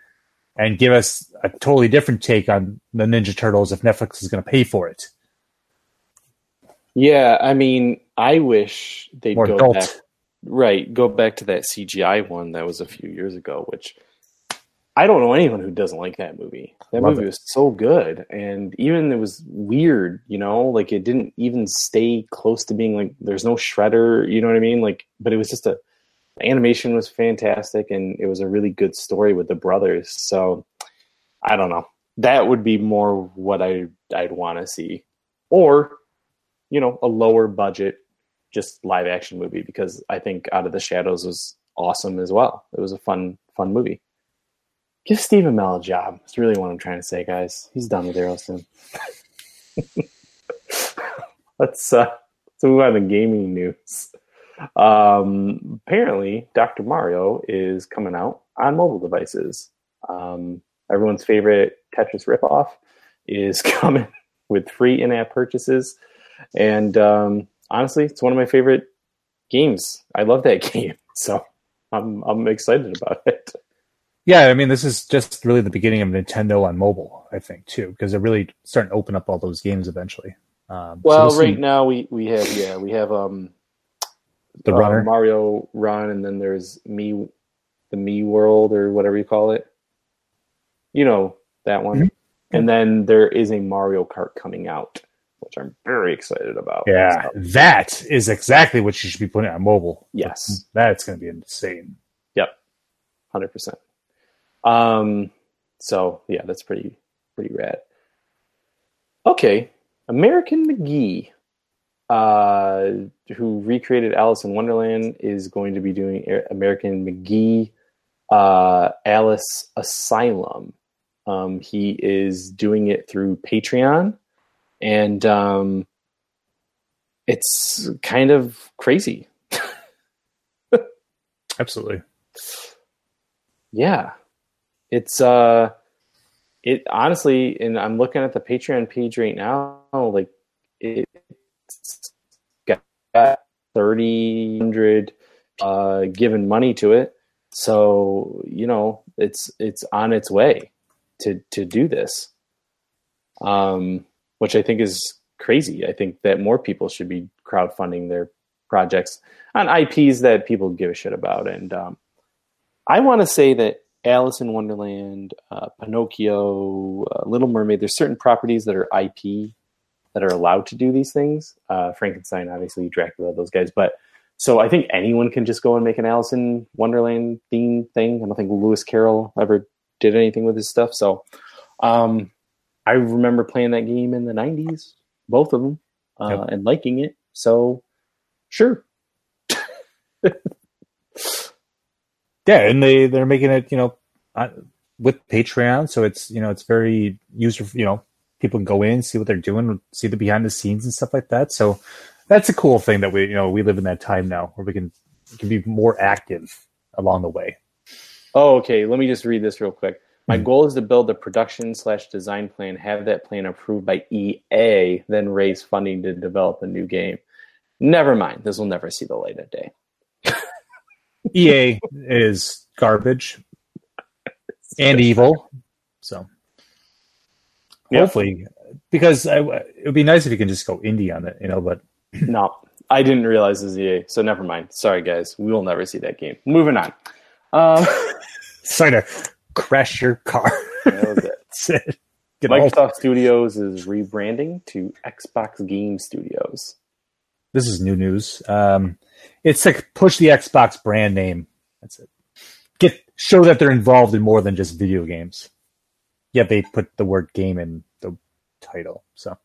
and give us a totally different take on the Ninja Turtles if Netflix is going to pay for it? Yeah, I mean, I wish they'd More go adult. back. Right, go back to that CGI one that was a few years ago, which I don't know anyone who doesn't like that movie. That Love movie it. was so good, and even it was weird, you know, like it didn't even stay close to being like there's no shredder, you know what I mean? Like, but it was just a the animation was fantastic, and it was a really good story with the brothers. So I don't know. That would be more what I I'd want to see, or you know, a lower budget, just live action movie because I think Out of the Shadows was awesome as well. It was a fun, fun movie. Give Stephen Amell a job. That's really what I'm trying to say, guys. He's done with Arrowston. let's uh, let's move on to gaming news. Um, apparently, Dr. Mario is coming out on mobile devices. Um, everyone's favorite Tetris ripoff is coming with free in-app purchases, and um, honestly, it's one of my favorite games. I love that game, so I'm I'm excited about it. Yeah, I mean, this is just really the beginning of Nintendo on mobile, I think, too, because they're really starting to open up all those games eventually. Um, so Well, we'll see right now we we have yeah we have um the uh, runner. Mario Run, and then there's me, the Me World or whatever you call it. You know that one. Mhm. And then there is a Mario Kart coming out, which I'm very excited about. yeah, So, that is exactly what you should be putting on mobile. yes. That's going to be insane. Yep. Hundred percent. Um. So yeah, that's pretty pretty rad. Okay, American McGee, uh, who recreated Alice in Wonderland, is going to be doing American McGee, uh, Alice Asylum. Um, he is doing it through Patreon, and um, it's kind of crazy. Absolutely. Yeah. It's uh it honestly and I'm looking at the Patreon page right now, like it's got thirty hundred uh given money to it. So, you know, it's it's on its way to to do this. Um which I think is crazy. I think that more people should be crowdfunding their projects on IPs that people give a shit about and um I want to say that Alice in Wonderland, uh, Pinocchio, uh, Little Mermaid, there's certain properties that are IP that are allowed to do these things. Uh, Frankenstein, obviously, Dracula, those guys. But so I think anyone can just go and make an Alice in Wonderland theme thing. I don't think Lewis Carroll ever did anything with his stuff. So um, I remember playing that game in the 90s, both of them, uh, Yep. and liking it. So sure. Yeah, and they they're making it, you know, uh, with Patreon, so it's you know it's very user, you know, people can go in see what they're doing, see the behind the scenes and stuff like that. So that's a cool thing that we you know we live in that time now where we can we can be more active along the way. Oh, okay. Let me just read this real quick. My Hmm. goal is to build a production slash design plan, have that plan approved by EA, then raise funding to develop a new game. Never mind. This will never see the light of day. EA is garbage and evil, so Yeah. hopefully because I, it would be nice if you can just go indie on it, you know. But No, I didn't realize was EA, so never mind. Sorry, guys. We will never see that game. Moving on. Um, sorry to crash your car. that was it. Microsoft Studios is rebranding to Xbox Game Studios. This is new news. Um, it's like push the Xbox brand name. That's it. Get show that they're involved in more than just video games. Yet they put the word game in the title. So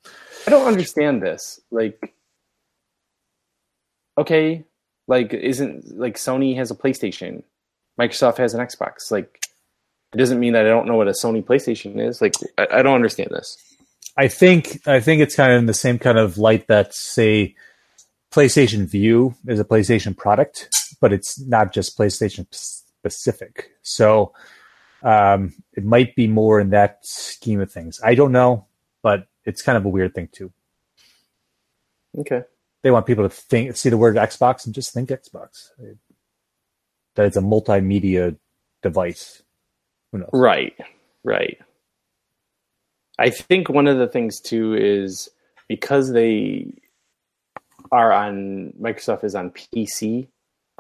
I don't understand this. Like, okay, like isn't like Sony has a PlayStation, Microsoft has an Xbox. Like, it doesn't mean that I don't know what a Sony PlayStation is. Like, I, I don't understand this. I think I think it's kind of in the same kind of light that say PlayStation Vue is a PlayStation product, but it's not just PlayStation specific. So um, it might be more in that scheme of things. I don't know, but it's kind of a weird thing too. Okay, They want people to think, see the word Xbox and just think Xbox. that it's a multimedia device. Who knows? Right, right. I think one of the things too is because they are on Microsoft is on PC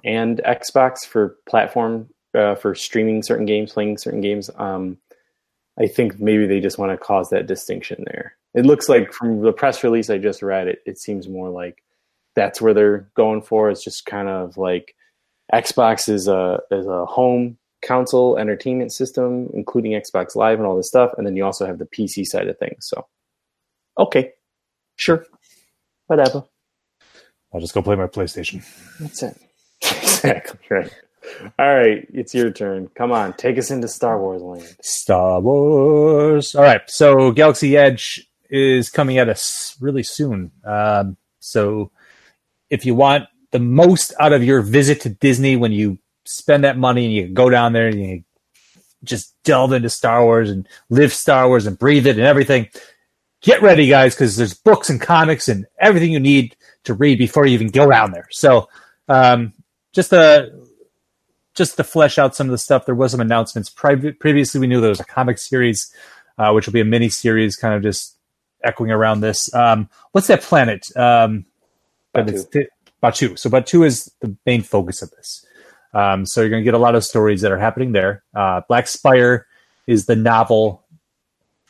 and Xbox for platform uh, for streaming certain games, playing certain games. Um, I think maybe they just want to cause that distinction there. It looks like from the press release I just read, it it seems more like that's where they're going for. It's just kind of like Xbox is a is a home console entertainment system, including Xbox Live and all this stuff, and then you also have the PC side of things. So, okay, sure, whatever. I'll just go play my PlayStation. That's it. exactly right. All right, it's your turn. Come on, take us into Star Wars land. Star Wars. All right, so Galaxy Edge is coming at us really soon. Um, so if you want the most out of your visit to Disney when you spend that money and you go down there and you just delve into Star Wars and live Star Wars and breathe it and everything, get ready, guys, because there's books and comics and everything you need to read before you even go down there. So um, just to just to flesh out some of the stuff, there was some announcements. Pri- previously, we knew there was a comic series, uh, which will be a mini series, kind of just echoing around this. Um, what's that planet? Um, but Batuu. Batuu. So Batuu is the main focus of this. Um, so you're going to get a lot of stories that are happening there. Uh, Black Spire is the novel,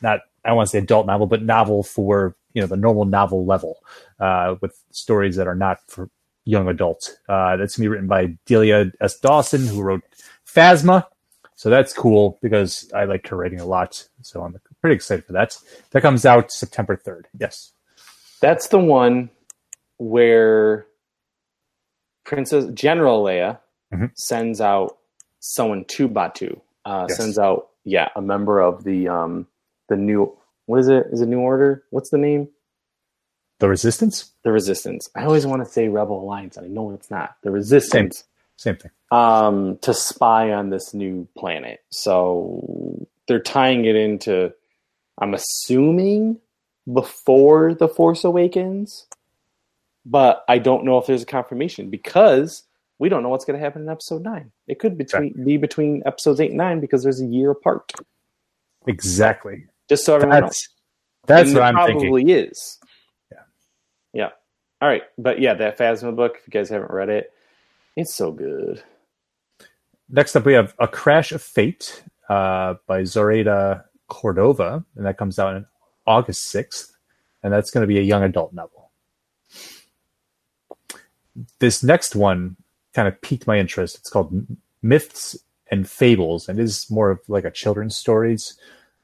not I don't want to say adult novel, but novel for you know the normal novel level, uh, with stories that are not for young adults. Uh, that's gonna be written by Delilah S. Dawson, who wrote Phasma. So that's cool because I like her writing a lot. So I'm pretty excited for that. That comes out September 3rd. Yes. That's the one where Princess General Leia Mhm. sends out someone to Batuu. Uh, Yes. Sends out, yeah, a member of the um the new what is it? Is it New Order? What's the name? The Resistance? The Resistance. I always want to say Rebel Alliance. and I know it's not the Resistance. Same thing. um, to spy on this new planet. So they're tying it into, I'm assuming, before The Force Awakens, but I don't know if there's a confirmation because we don't know what's going to happen in Episode Nine. It could between, be between Episodes Eight and Nine because there's a year apart. Exactly. Just so everyone knows. That's, that's And what I'm thinking. probably is. Yeah. Yeah. All right. But yeah, that Phasma book, if you guys haven't read it, it's so good. Next up, we have A Crash of Fate uh, by Zoraida Cordova, and that comes out on August 6th, and that's going to be a young adult novel. This next one kind of piqued my interest. It's called Myths and Fables, and it is more of like a children's stories,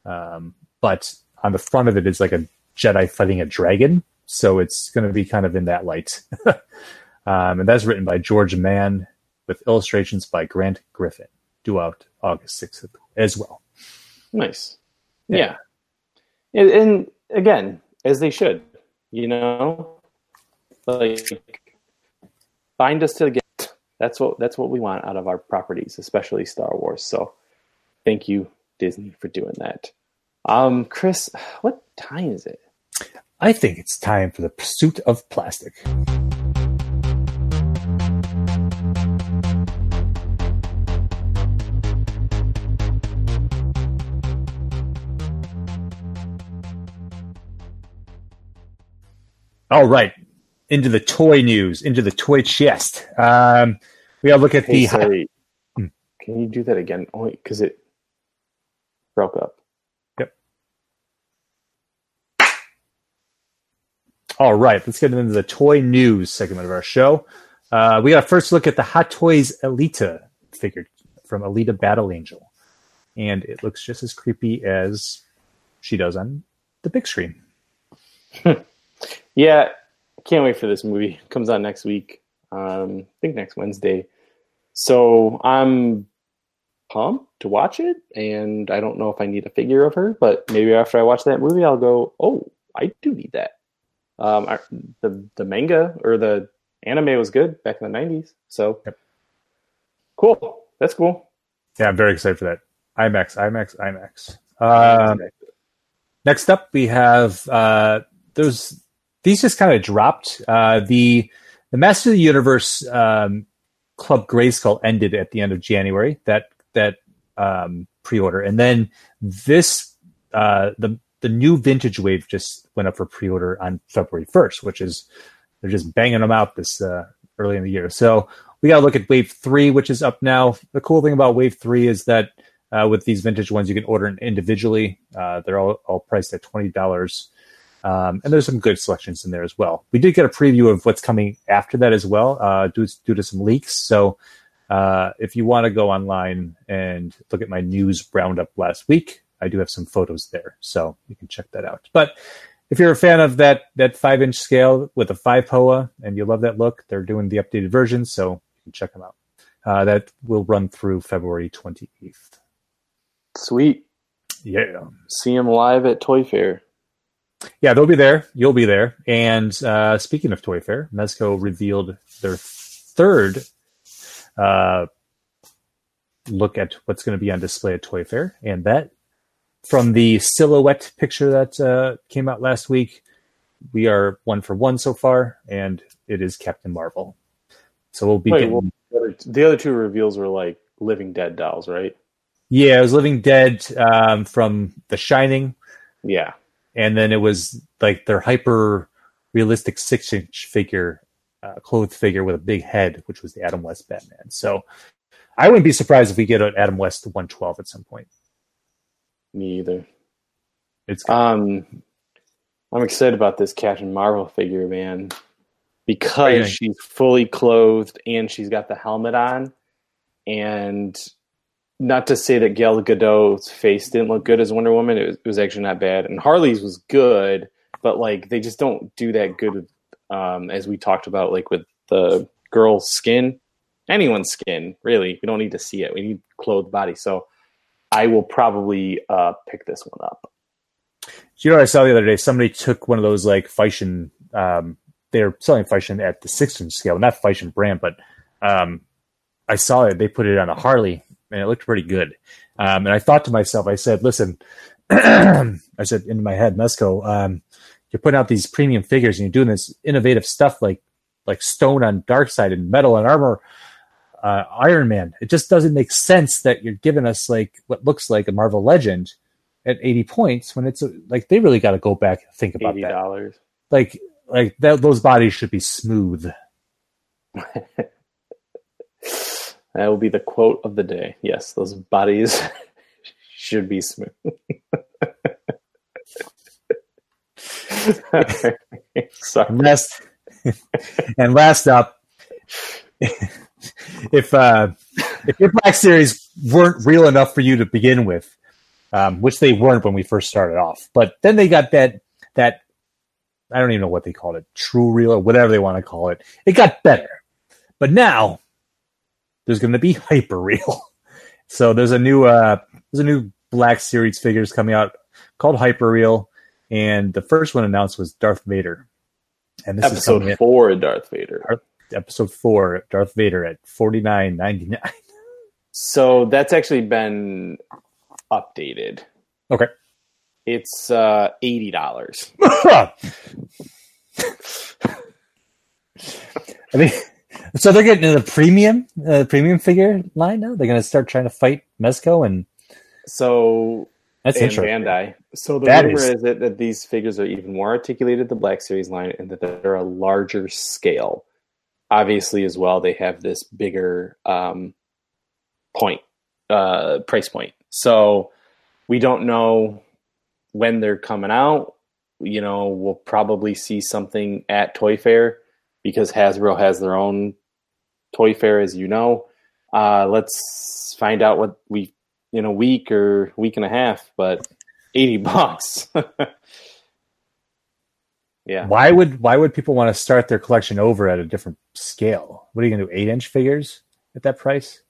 um, but on the front of it is like a Jedi fighting a dragon, so it's going to be kind of in that light. um, and that's written by George Mann with illustrations by Grant Griffin, due out August 6th as well. Nice. Yeah. Yeah. And, and again, as they should, you know, like bind us to the gift. That's what that's what we want out of our properties, especially Star Wars. So, thank you Disney for doing that. Um, Chris, what time is it? I think it's time for the pursuit of plastic. All right, into the toy news, into the toy chest. Um, we got to look at Hey, the sorry. Hmm. Can you do that again? Only because it broke up. All right, let's get into the toy news segment of our show. Uh, we got a first look at the Hot Toys Alita figure from Alita Battle Angel, and it looks just as creepy as she does on the big screen. Yeah, can't wait for this movie. Comes out next week. Um, I think next Wednesday. So I'm pumped to watch it, and I don't know if I need a figure of her, but maybe after I watch that movie, I'll go, "Oh, I do need that." Um, I, the the manga or the anime was good back in the '90s, so Yep. cool. That's cool. Yeah, I'm very excited for that. IMAX, IMAX, IMAX. Um, Next up, we have uh, those. These just kind of dropped. Uh, the the Master of the Universe um, Club Grayskull ended at the end of January. That that um, pre-order, and then this uh, the the new Vintage Wave just went up for pre-order on February first, which is they're just banging them out this uh, early in the year. So we got to look at Wave three, which is up now. The cool thing about Wave three is that uh, with these vintage ones, you can order individually. Uh, they're all, all priced at twenty dollars. Um, and there's some good selections in there as well. We did get a preview of what's coming after that as well, uh, due, due to some leaks. So uh, if you want to go online and look at my news roundup last week, I do have some photos there, so you can check that out. But if you're a fan of that that five inch scale with a five POA and you love that look, they're doing the updated version, so you can check them out. Uh, that will run through February 28th. Sweet. Yeah. See them live at Toy Fair. Yeah, they'll be there. You'll be there. And uh, speaking of Toy Fair, Mezco revealed their third uh, look at what's going to be on display at Toy Fair, and that from the silhouette picture that uh, came out last week, we are one for one so far, and it is Captain Marvel. So we'll be Wait, getting, well, the other- the other two reveals were like Living Dead dolls, right? yeah, it was Living Dead um, from The Shining, Yeah. and then it was like their hyper realistic six inch figure, uh, clothed figure with a big head, which was the Adam West Batman. So I wouldn't be surprised if we get an Adam West 112 at some point. Me either. It's good. Um, I'm excited about this Captain Marvel figure, man, because Yeah. she's fully clothed and she's got the helmet on. And not to say that Gal Gadot's face didn't look good as Wonder Woman, it was, it was actually not bad. And Harley's was good, but like they just don't do that good, um, as we talked about, like with the girl's skin, anyone's skin, really. We don't need to see it. We need clothed body. So I will probably uh, pick this one up. You know what I saw the other day? Somebody took one of those like Phicen. Um, they're selling Phicen at the six inch scale, not Phicen brand, but um, I saw it. They put it on a Harley, and it looked pretty good. Um, and I thought to myself, I said, "Listen," I said into my head, Mezco, um, you're putting out these premium figures, and you're doing this innovative stuff like like stone on Darkseid and metal and armor. Uh, Iron Man. It just doesn't make sense that you're giving us like what looks like a Marvel Legend at 80 points when it's a, like they really got to go back and think about Eighty that. dollars. Like like that, those bodies should be smooth. That will be the quote of the day. Yes, those bodies should be smooth. Sorry. And last and last up, if uh, if your Black Series weren't real enough for you to begin with, um, which they weren't when we first started off, but then they got that that I don't even know what they called it, true real or whatever they want to call it. It got better, but now there's going to be hyper real. So there's a new uh, there's a new Black Series figures coming out called Hyper Real, and the first one announced was Darth Vader, and this is Episode in- four, Darth Vader. Episode four, Darth Vader at forty nine ninety nine. So that's actually been updated. Okay. It's uh, eighty dollars. I mean, so they're getting into the premium, uh, premium figure line now. They're going to start trying to fight Mezco, and So that's and interesting. Bandai. So the That rumor is- is, that, that these figures are even more articulated than Black Series line, and that they're a larger scale. Obviously, as well, they have this bigger um, point uh, price point. So we don't know when they're coming out. You know, we'll probably see something at Toy Fair because Hasbro has their own Toy Fair, as you know. Uh, let's find out what we in a week or week and a half, but 80 bucks. Yeah. Why would why would people want to start their collection over at a different scale? What are you going to do? Eight inch figures at that price?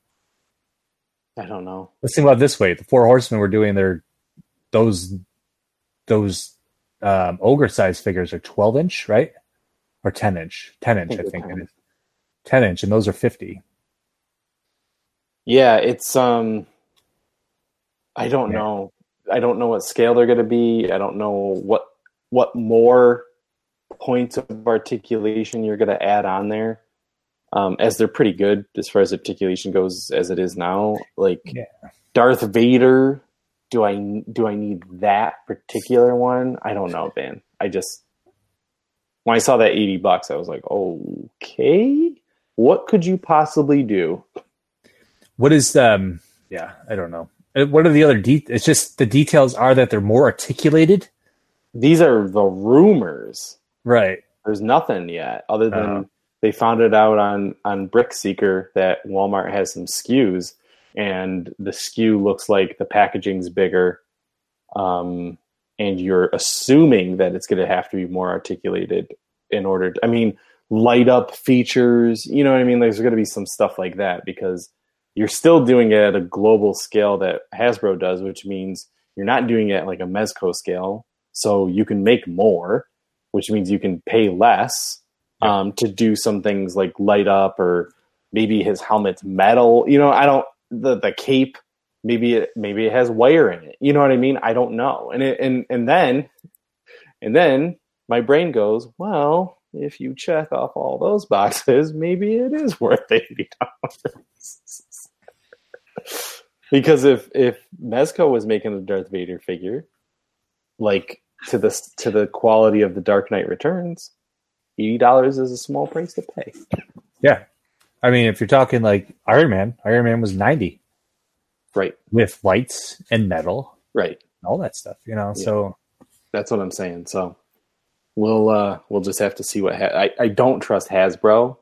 I don't know. Let's think about it this way: the Four Horsemen were doing their those those um, ogre size figures are twelve inch, right? Or ten inch? Ten inch, I think think they're it is. Ten inch, and those are fifty. Yeah, it's um I don't Yeah. know. I don't know what scale they're going to be. I don't know what what more points of articulation you're going to add on there. um, as they're pretty good as far as articulation goes as it is now. Like Yeah. Darth Vader, do I do I need that particular one? I don't know, man. I just when I saw that eighty bucks, I was like, okay, what could you possibly do? What is um? Yeah, I don't know. Uh, What are the other de- It's just the details are that they're more articulated. These are the rumors. Right. There's nothing yet other than Oh. they found it out on on Brickseeker that Walmart has some SKUs, and the SKU looks like the packaging's bigger, um, and you're assuming that it's going to have to be more articulated in order. To, I mean, light up features. You know what I mean? There's going to be some stuff like that because you're still doing it at a global scale that Hasbro does, which means you're not doing it at like a Mezco scale. So you can make more, which means you can pay less um, to do some things like light up or maybe his helmet's metal. You know, I don't the the cape. Maybe it maybe it has wire in it. You know what I mean? I don't know. And it, and and then and then my brain goes, well, if you check off all those boxes, maybe it is worth eighty dollars. because if if Mezco was making a Darth Vader figure, like to the to the quality of the Dark Knight Returns, eighty dollars is a small price to pay. Yeah. I mean, if you're talking like Iron Man, Iron Man was ninety Right, with lights and metal, right. all that stuff. You know, Yeah. so That's what I'm saying. So we'll uh we'll just have to see what ha- I I don't trust Hasbro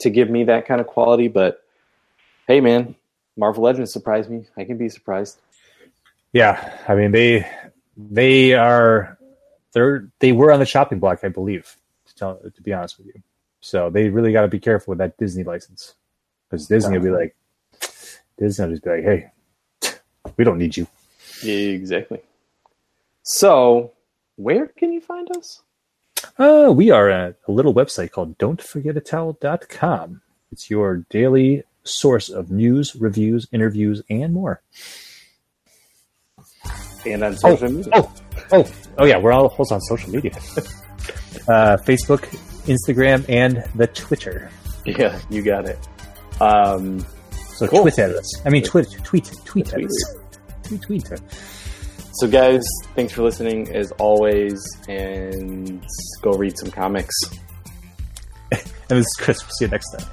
to give me that kind of quality, but hey, man, Marvel Legends surprised me. I can be surprised. yeah. I mean, they they are they're they were on the shopping block, I believe. To tell to be honest with you, so they really got to be careful with that Disney license because Disney will be like Disney will just be like, hey, we don't need you. Yeah, exactly. So, where can you find us? Uh, we are at a little website called Don'tForgetATowel.com. It's your daily source of news, reviews, interviews, and more. And on social media. Oh, oh, oh yeah, we're all also on social media. uh, Facebook, Instagram, and the Twitter. Yeah, you got it. Um, So Cool. tweet at us. I mean, tweet, tweet, tweet at Tweet. us. Tweet, tweet. so, guys, thanks for listening as always, and go read some comics. And this is Chris. We'll see you next time.